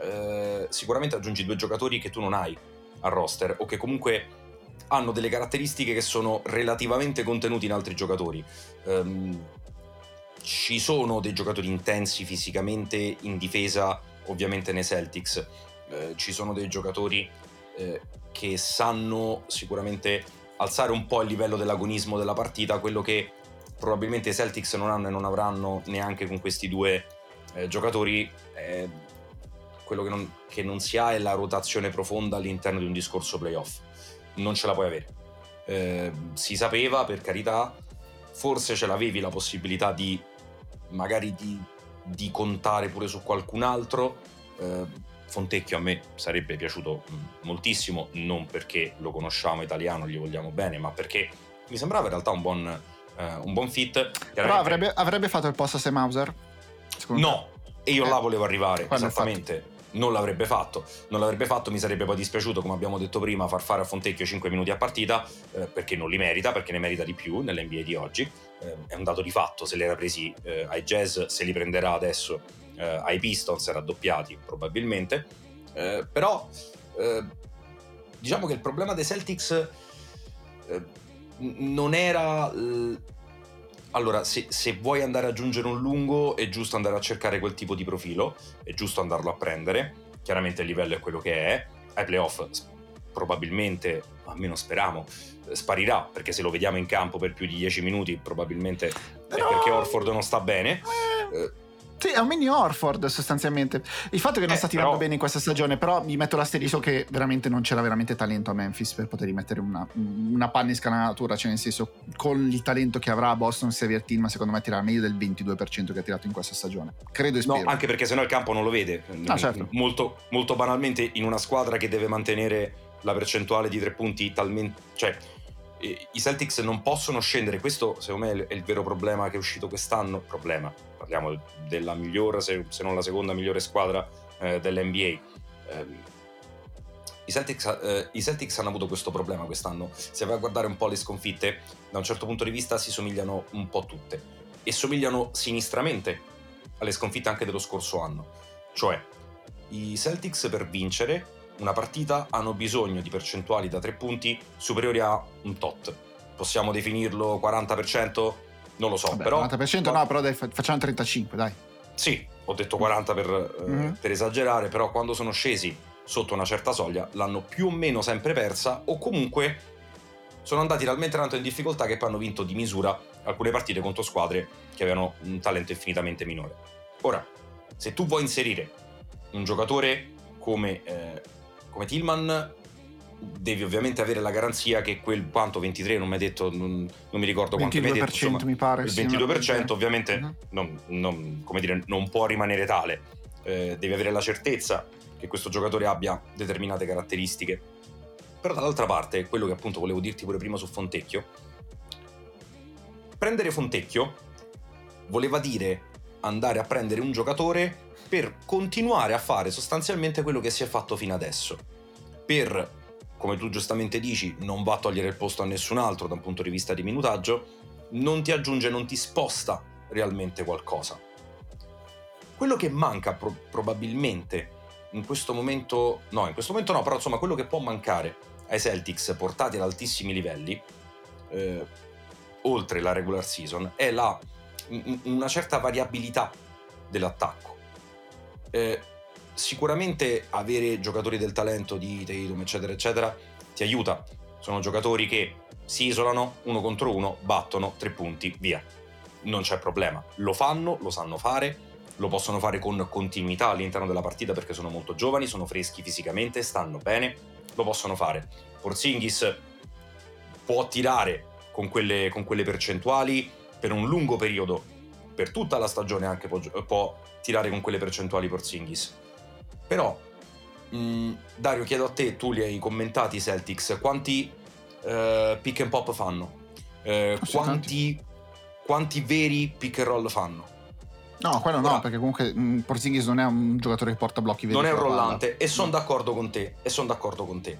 eh, sicuramente aggiungi due giocatori che tu non hai al roster o che comunque hanno delle caratteristiche che sono relativamente contenute in altri giocatori. Ehm, ci sono dei giocatori intensi fisicamente in difesa, ovviamente nei Celtics. Eh, ci sono dei giocatori eh, che sanno sicuramente alzare un po' il livello dell'agonismo della partita, quello che probabilmente i Celtics non hanno e non avranno neanche con questi due eh, giocatori. eh, quello che non, che non si ha è la rotazione profonda all'interno di un discorso playoff. Non ce la puoi avere. Eh, si sapeva, per carità, forse ce l'avevi la possibilità di magari di, di contare pure su qualcun altro. Fontecchio a me sarebbe piaciuto moltissimo, non perché lo conosciamo italiano, gli vogliamo bene, ma perché mi sembrava in realtà un buon, eh, un buon fit. Però avrebbe, avrebbe fatto il posto a Sam Hauser? No, e io Eh, là volevo arrivare, quello esattamente. Non l'avrebbe fatto, non l'avrebbe fatto, mi sarebbe poi dispiaciuto, come abbiamo detto prima, far fare a Fontecchio 5 minuti a partita, eh, perché non li merita, perché ne merita di più nell'NBA di oggi. Eh, è un dato di fatto, se li era presi eh, ai Jazz, se li prenderà adesso eh, ai Pistons, raddoppiati probabilmente. Eh, però eh, diciamo che il problema dei Celtics eh, non era... allora, se, se vuoi andare ad aggiungere un lungo, è giusto andare a cercare quel tipo di profilo, è giusto andarlo a prendere. Chiaramente il livello è quello che è. Ai playoff, probabilmente, almeno speriamo, sparirà, perché se lo vediamo in campo per più di 10 minuti, probabilmente Però- è perché Orford non sta bene. Eh, Eh, Sì, è un mini Orford sostanzialmente. Il fatto che non Eh, sta tirando però- bene in questa stagione, però mi metto l'asterisco che veramente non c'era veramente talento a Memphis per poter mettere una, una panna in scanalatura, cioè nel senso con il talento che avrà Boston Xavier Tillman secondo me tirerà meglio del 22% che ha tirato in questa stagione. Credo e No, spero. anche perché sennò il campo non lo vede. Ah, certo. molto, molto banalmente, in una squadra che deve mantenere la percentuale di tre punti talmente. cioè, eh, i Celtics non possono scendere. Questo, secondo me, è il vero problema che è uscito quest'anno. Problema, parliamo della migliore, se, se non la seconda migliore squadra eh, dell'NBA. Ehm, i Celtics, eh, I Celtics hanno avuto questo problema quest'anno. Se vai a guardare un po' le sconfitte, da un certo punto di vista si somigliano un po' tutte. E somigliano sinistramente alle sconfitte anche dello scorso anno. Cioè, i Celtics per vincere una partita hanno bisogno di percentuali da tre punti superiori a un tot. Possiamo definirlo 40%? Non lo so, Vabbè, però... 90% no, però dai, fa- facciamo 35, dai. Sì, ho detto 40 per, eh, Mhm. per esagerare, però quando sono scesi sotto una certa soglia l'hanno più o meno sempre persa o comunque sono andati talmente tanto in difficoltà che poi hanno vinto di misura alcune partite contro squadre che avevano un talento infinitamente minore. Ora, se tu vuoi inserire un giocatore come, eh, come Tillman, devi ovviamente avere la garanzia che quel quanto 23, non mi hai detto, non, non mi ricordo quanto mi hai detto, 22% insomma, mi pare. il sì, 22% una- ovviamente Mhm. non, non- come dire, non può rimanere tale. Eh, devi avere la certezza che questo giocatore abbia determinate caratteristiche. Però dall'altra parte, quello che appunto volevo dirti pure prima su Fontecchio, prendere Fontecchio voleva dire andare a prendere un giocatore per continuare a fare sostanzialmente quello che si è fatto fino adesso. Per, come tu giustamente dici, non va a togliere il posto a nessun altro da un punto di vista di minutaggio, non ti aggiunge, non ti sposta realmente qualcosa. Quello che manca pro- probabilmente in questo momento, no, in questo momento no, però insomma quello che può mancare ai Celtics portati ad altissimi livelli, eh, oltre la regular season, è la, un- una certa variabilità dell'attacco. Eh, sicuramente avere giocatori del talento di Tatum, eccetera, eccetera, ti aiuta. Sono giocatori che si isolano uno contro uno, battono tre punti, via. Non c'è problema. Lo fanno, lo sanno fare, lo possono fare con continuità all'interno della partita perché sono molto giovani, sono freschi fisicamente, stanno bene, lo possono fare. Porzingis può tirare con quelle, con quelle percentuali per un lungo periodo, per tutta la stagione anche può, può tirare con quelle percentuali Porzingis. Però, mh, Dario, chiedo a te, tu li hai commentati i Celtics, quanti eh, pick and pop fanno? Sì, quanti, quanti veri pick and roll fanno? No, quello no, Ora- perché comunque mh, Porzingis non è un giocatore che porta blocchi veri. non è un rollante e sono No. d'accordo con te e sono d'accordo con te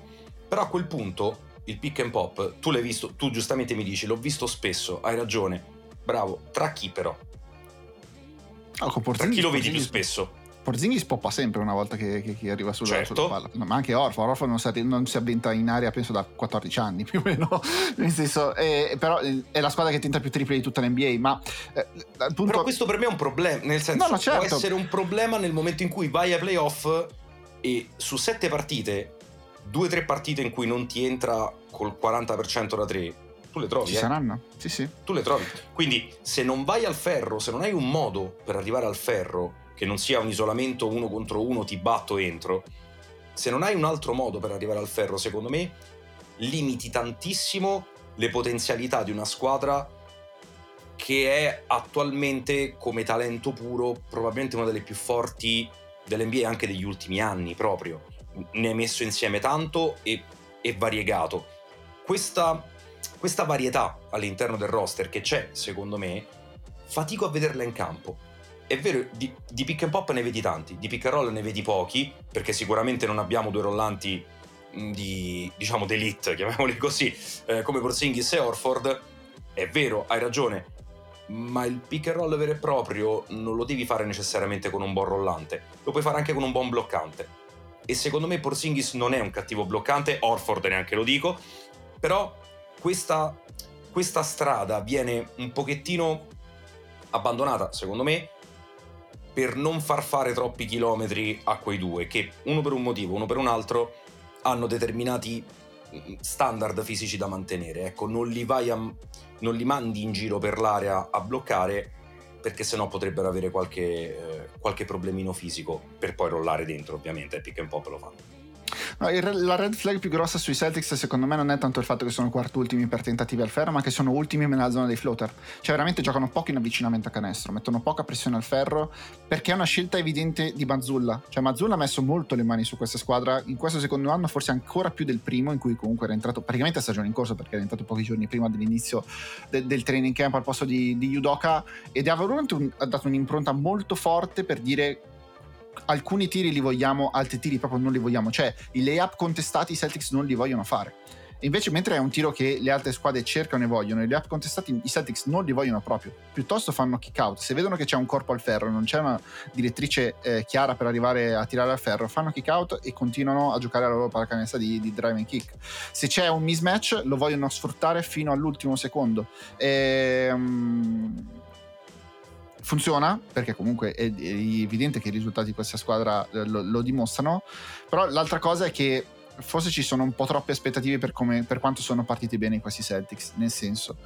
però a quel punto il pick and pop tu l'hai visto tu giustamente mi dici l'ho visto spesso hai ragione bravo tra chi però No, con tra Porzingis, chi lo vedi più Porzingis- spesso Porzingis poppa sempre una volta che, che- che arriva sulla, Certo. sulla palla. Ma anche Orford. Orford non si, non si avventa in aria, penso, da 14 anni più o meno. Nel senso, eh, però eh, è la squadra che tenta più triple di tutta l'NBA. Ma eh, punto. però questo per me è un problema nel senso No, no, certo. può essere un problema nel momento in cui vai ai playoff e su sette partite due o tre partite in cui non ti entra col 40% da tre tu le trovi Ci eh? saranno? Sì, sì. tu le trovi. Quindi se non vai al ferro, se non hai un modo per arrivare al ferro, che non sia un isolamento uno contro uno, ti batto entro, se non hai un altro modo per arrivare al ferro, secondo me limiti tantissimo le potenzialità di una squadra che è attualmente come talento puro probabilmente una delle più forti dell'NBA anche degli ultimi anni proprio. Ne hai messo insieme tanto e, e variegato. Questa, questa varietà all'interno del roster che c'è, secondo me, fatico a vederla in campo. È vero, di, di pick and pop ne vedi tanti, di pick and roll ne vedi pochi, perché sicuramente non abbiamo due rollanti mh, di, diciamo, d'elite, chiamiamoli così, eh, come Porzingis e Orford. È vero, hai ragione, ma il pick and roll vero e proprio non lo devi fare necessariamente con un buon rollante, lo puoi fare anche con un buon bloccante. E secondo me Porzingis non è un cattivo bloccante, Orford neanche lo dico, però questa, questa strada viene un pochettino abbandonata, secondo me, per non far fare troppi chilometri a quei due, che uno per un motivo, uno per un altro, hanno determinati mm, standard fisici da mantenere. Ecco, non li vai a, non li mandi in giro per l'area a bloccare perché sennò potrebbero avere qualche, eh, qualche problemino fisico per poi rollare dentro, ovviamente, e pick and pop lo fanno. No, il- la red flag più grossa sui Celtics secondo me non è tanto il fatto che sono quartultimi per tentativi al ferro, ma che sono ultimi nella zona dei floater. Cioè veramente giocano poco in avvicinamento a canestro, mettono poca pressione al ferro perché è una scelta evidente di Mazzulla. Cioè Mazzulla ha messo molto le mani su questa squadra in questo secondo anno, forse ancora più del primo in cui comunque era entrato praticamente a stagione in corso perché era entrato pochi giorni prima dell'inizio de- del training camp al posto di, di Yudoka ed ha dato un'impronta molto forte per dire alcuni tiri li vogliamo, altri tiri proprio non li vogliamo. Cioè, i layup contestati i Celtics non li vogliono fare. Invece, mentre è un tiro che le altre squadre cercano e vogliono, i layup contestati i Celtics non li vogliono proprio. Piuttosto fanno kick out. Se vedono che c'è un corpo al ferro, non c'è una direttrice eh, chiara per arrivare a tirare al ferro, fanno kick out e continuano a giocare la loro pallacanestro di, di drive and kick. Se c'è un mismatch, lo vogliono sfruttare fino all'ultimo secondo. Ehm funziona perché comunque è, è evidente che i risultati di questa squadra eh, lo, lo dimostrano, però l'altra cosa è che forse ci sono un po' troppe aspettative per, come, per quanto sono partiti bene questi Celtics, nel senso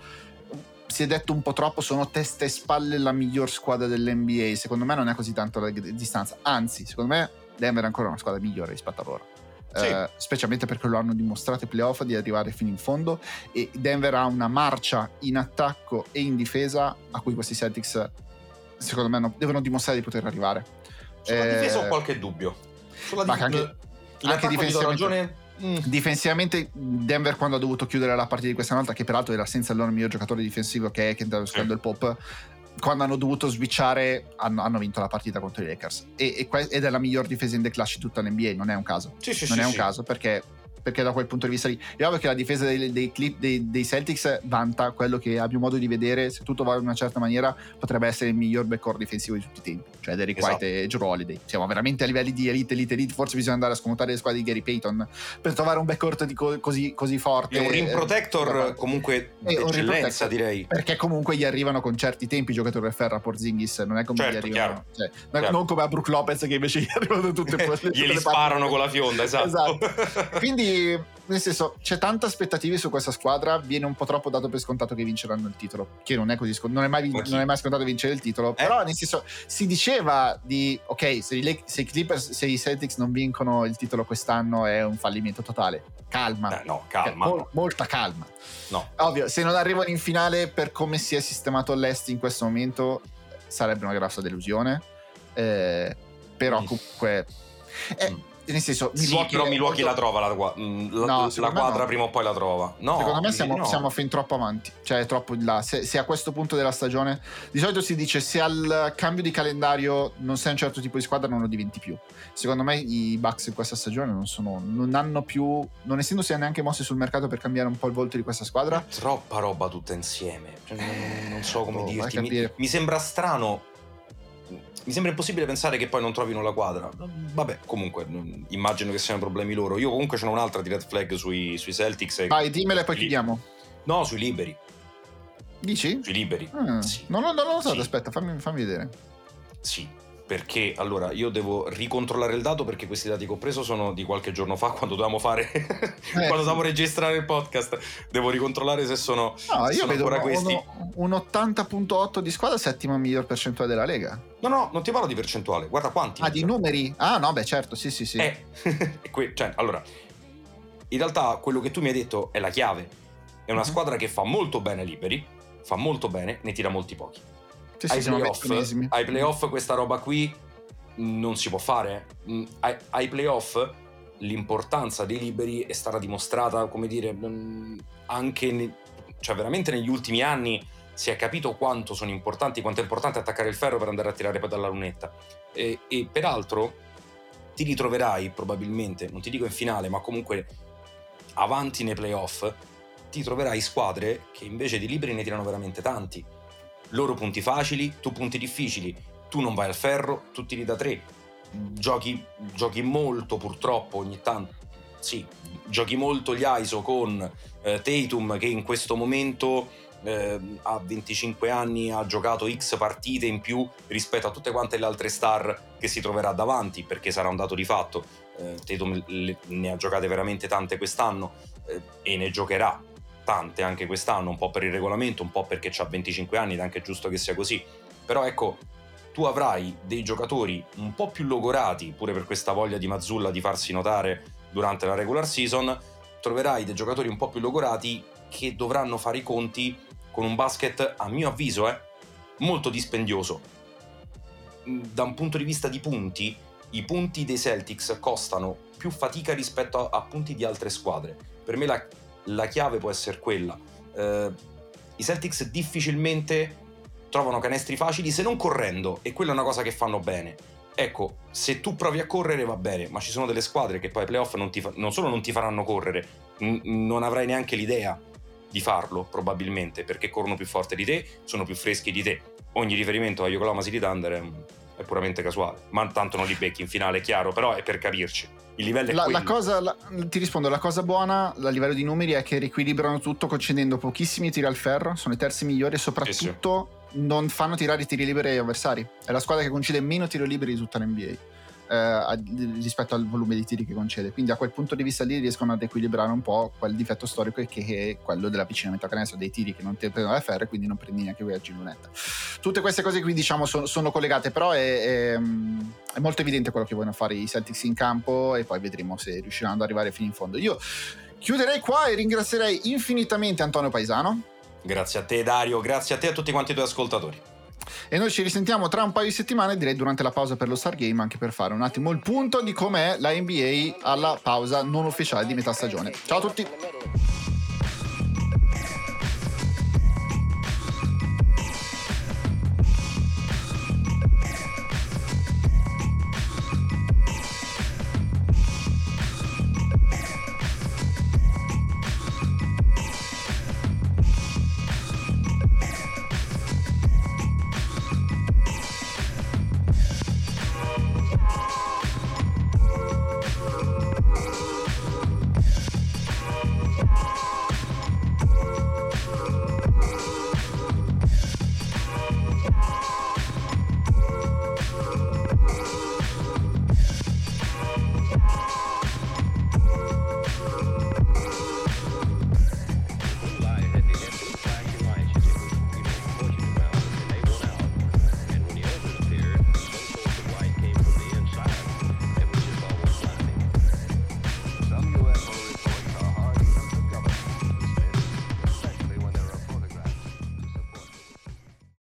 si è detto un po' troppo, sono testa e spalle la miglior squadra dell'NBA. Secondo me non è così tanto la distanza. Anzi, secondo me Denver è ancora una squadra migliore rispetto a loro. Sì. Eh, specialmente perché lo hanno dimostrato ai playoff di arrivare fino in fondo e Denver ha una marcia in attacco e in difesa a cui questi Celtics secondo me no, devono dimostrare di poter arrivare. Sulla Eh, difesa ho qualche dubbio. Sulla ma dif- anche- anche difensivamente- ragione. Mm. Difensivamente Denver quando ha dovuto chiudere la partita di questa volta che peraltro era senza il loro miglior giocatore difensivo che è Kendall Sì. il Pop quando hanno dovuto switchare hanno, hanno vinto la partita contro i Lakers e, e ed è la miglior difesa in the clash di tutta l'NBA non è un caso Sì, sì, non sì, è un caso perché, perché da quel punto di vista lì è ovvio che la difesa dei, dei, Clip- dei- dei Celtics vanta quello che abbia modo di vedere se tutto va in una certa maniera potrebbe essere il miglior backcourt difensivo di tutti i tempi cioè Derrick Esatto. White e Drew Holiday siamo veramente a livelli di elite elite elite forse bisogna andare a scomodare le squadre di Gary Payton per trovare un backcourt co- così, così forte È un rim Eh, protector eh, comunque d'eccellenza direi. perché comunque gli arrivano con certi tempi i giocatori del ferro a Porzingis non è come Certo, gli arrivano cioè, non- Chiaro. non come a Brook Lopez che invece gli arrivano tutte, tutte Glieli parti. sparano con la fionda, esatto. quindi nel senso c'è tante aspettative su questa squadra viene un po' troppo dato per scontato che vinceranno il titolo che non è così scon- non vin- non è mai scontato vincere il titolo Eh? però nel senso si diceva di ok se i, Lake- se i Clippers se i Celtics non vincono il titolo quest'anno è un fallimento totale calma Eh, no, calma. Mol- molta calma No. Ovvio, se non arrivano in finale per come si è sistemato l'Est in questo momento, sarebbe una grossa delusione. Eh, però comunque... eh, Mm. Nel senso, Sì, Milwaukee però è Milwaukee molto- la trova la, mm, la- No, la quadra no. prima o poi la trova. No, Secondo me siamo, no. siamo fin troppo avanti, cioè troppo in là. Se, se a questo punto della stagione, di solito si dice se al cambio di calendario non sei un certo tipo di squadra non lo diventi più. Secondo me i Bucks in questa stagione non sono, non hanno più, non essendosi neanche mossi sul mercato per cambiare un po' il volto di questa squadra, Troppa roba tutta insieme. Cioè, non, non so come a dirti. Mi, mi sembra strano. Mi sembra impossibile pensare che poi non trovino la quadra. Vabbè, comunque, mm, immagino che siano problemi loro. Io comunque ce n'ho un'altra di red flag sui, sui Celtics. vai dimmela e poi chiudiamo. No, sui liberi. Dici? Sui liberi. Ah, Sì. Non, lo- non lo so, Sì. aspetta, fammi, fammi vedere. Sì, perché allora io devo ricontrollare il dato perché questi dati che ho preso sono di qualche giorno fa quando dovevamo fare quando sì. dovevamo registrare il podcast. Devo ricontrollare se sono, No, se io sono vedo ancora questi. un 80.8 di squadra, settima miglior percentuale della Lega. No, no, non ti parlo di percentuale, guarda quanti. Ah, di numeri? Ah, no, beh, certo, sì, sì, sì. Eh, cioè, allora, in realtà quello che tu mi hai detto è la chiave. È una Mhm. squadra che fa molto bene liberi, fa molto bene, ne tira molti pochi. Sì, sì, ai, siamo playoff, ai playoff questa roba qui non si può fare. Mm, Ai, ai playoff l'importanza dei liberi è stata dimostrata, come dire, mm, anche ne- cioè veramente negli ultimi anni si è capito quanto sono importanti, quanto è importante attaccare il ferro per andare a tirare poi dalla lunetta. E, e peraltro ti ritroverai probabilmente, non ti dico in finale, ma comunque avanti nei playoff, ti troverai squadre che invece di liberi ne tirano veramente tanti. Loro punti facili, tu punti difficili, tu non vai al ferro, tu tiri da tre. Giochi, giochi molto purtroppo ogni tanto. Sì, giochi molto gli ISO con eh, Tatum che in questo momento eh, a 25 anni ha giocato X partite in più rispetto a tutte quante le altre star che si troverà davanti perché sarà un dato di fatto. Eh, Tatum ne ha giocate veramente tante quest'anno eh, e ne giocherà tante anche quest'anno, un po' per il regolamento, un po' perché ha 25 anni ed è anche giusto che sia così. Però ecco, tu avrai dei giocatori un po' più logorati, pure per questa voglia di Mazzulla di farsi notare durante la regular season, troverai dei giocatori un po' più logorati che dovranno fare i conti con un basket, a mio avviso, eh, molto dispendioso. Mm, Da un punto di vista di punti, i punti dei Celtics costano più fatica rispetto a, a punti di altre squadre. Per me la, la chiave può essere quella. Eh, I Celtics difficilmente trovano canestri facili se non correndo, e quella è una cosa che fanno bene. Ecco, se tu provi a correre va bene, ma ci sono delle squadre che poi ai playoff non, ti fa- non solo non ti faranno correre, n- non avrai neanche l'idea di farlo, probabilmente, perché corrono più forte di te, sono più freschi di te. Ogni riferimento a Yokohama City Thunder è, è puramente casuale, ma tanto non li becchi in finale, chiaro, però è per capirci. Il livello è La, la cosa, la- ti rispondo, la cosa buona a livello di numeri è che riequilibrano tutto concedendo pochissimi tiri al ferro, sono i terzi migliori e soprattutto non fanno tirare i tiri liberi agli avversari. È la squadra che concede meno tiri liberi di tutta l'NBA eh, rispetto al volume di tiri che concede. Quindi a quel punto di vista lì riescono ad equilibrare un po' quel difetto storico che è quello dell'avvicinamento a canestro, dei tiri che non ti prendono le ferre, quindi non prendi neanche quei a lunetta. Tutte queste cose qui diciamo sono, sono collegate, però è, è, è, molto evidente quello che vogliono fare i Celtics in campo e poi vedremo se riusciranno ad arrivare fino in fondo. Io chiuderei qua e ringrazierei infinitamente Antonio Paisano. Grazie a te Dario, grazie a te e a tutti quanti i tuoi ascoltatori. E noi ci risentiamo tra un paio di settimane, direi durante la pausa per lo Star Game, anche per fare un attimo il punto di com'è la NBA alla pausa non ufficiale di metà stagione. Ciao a tutti!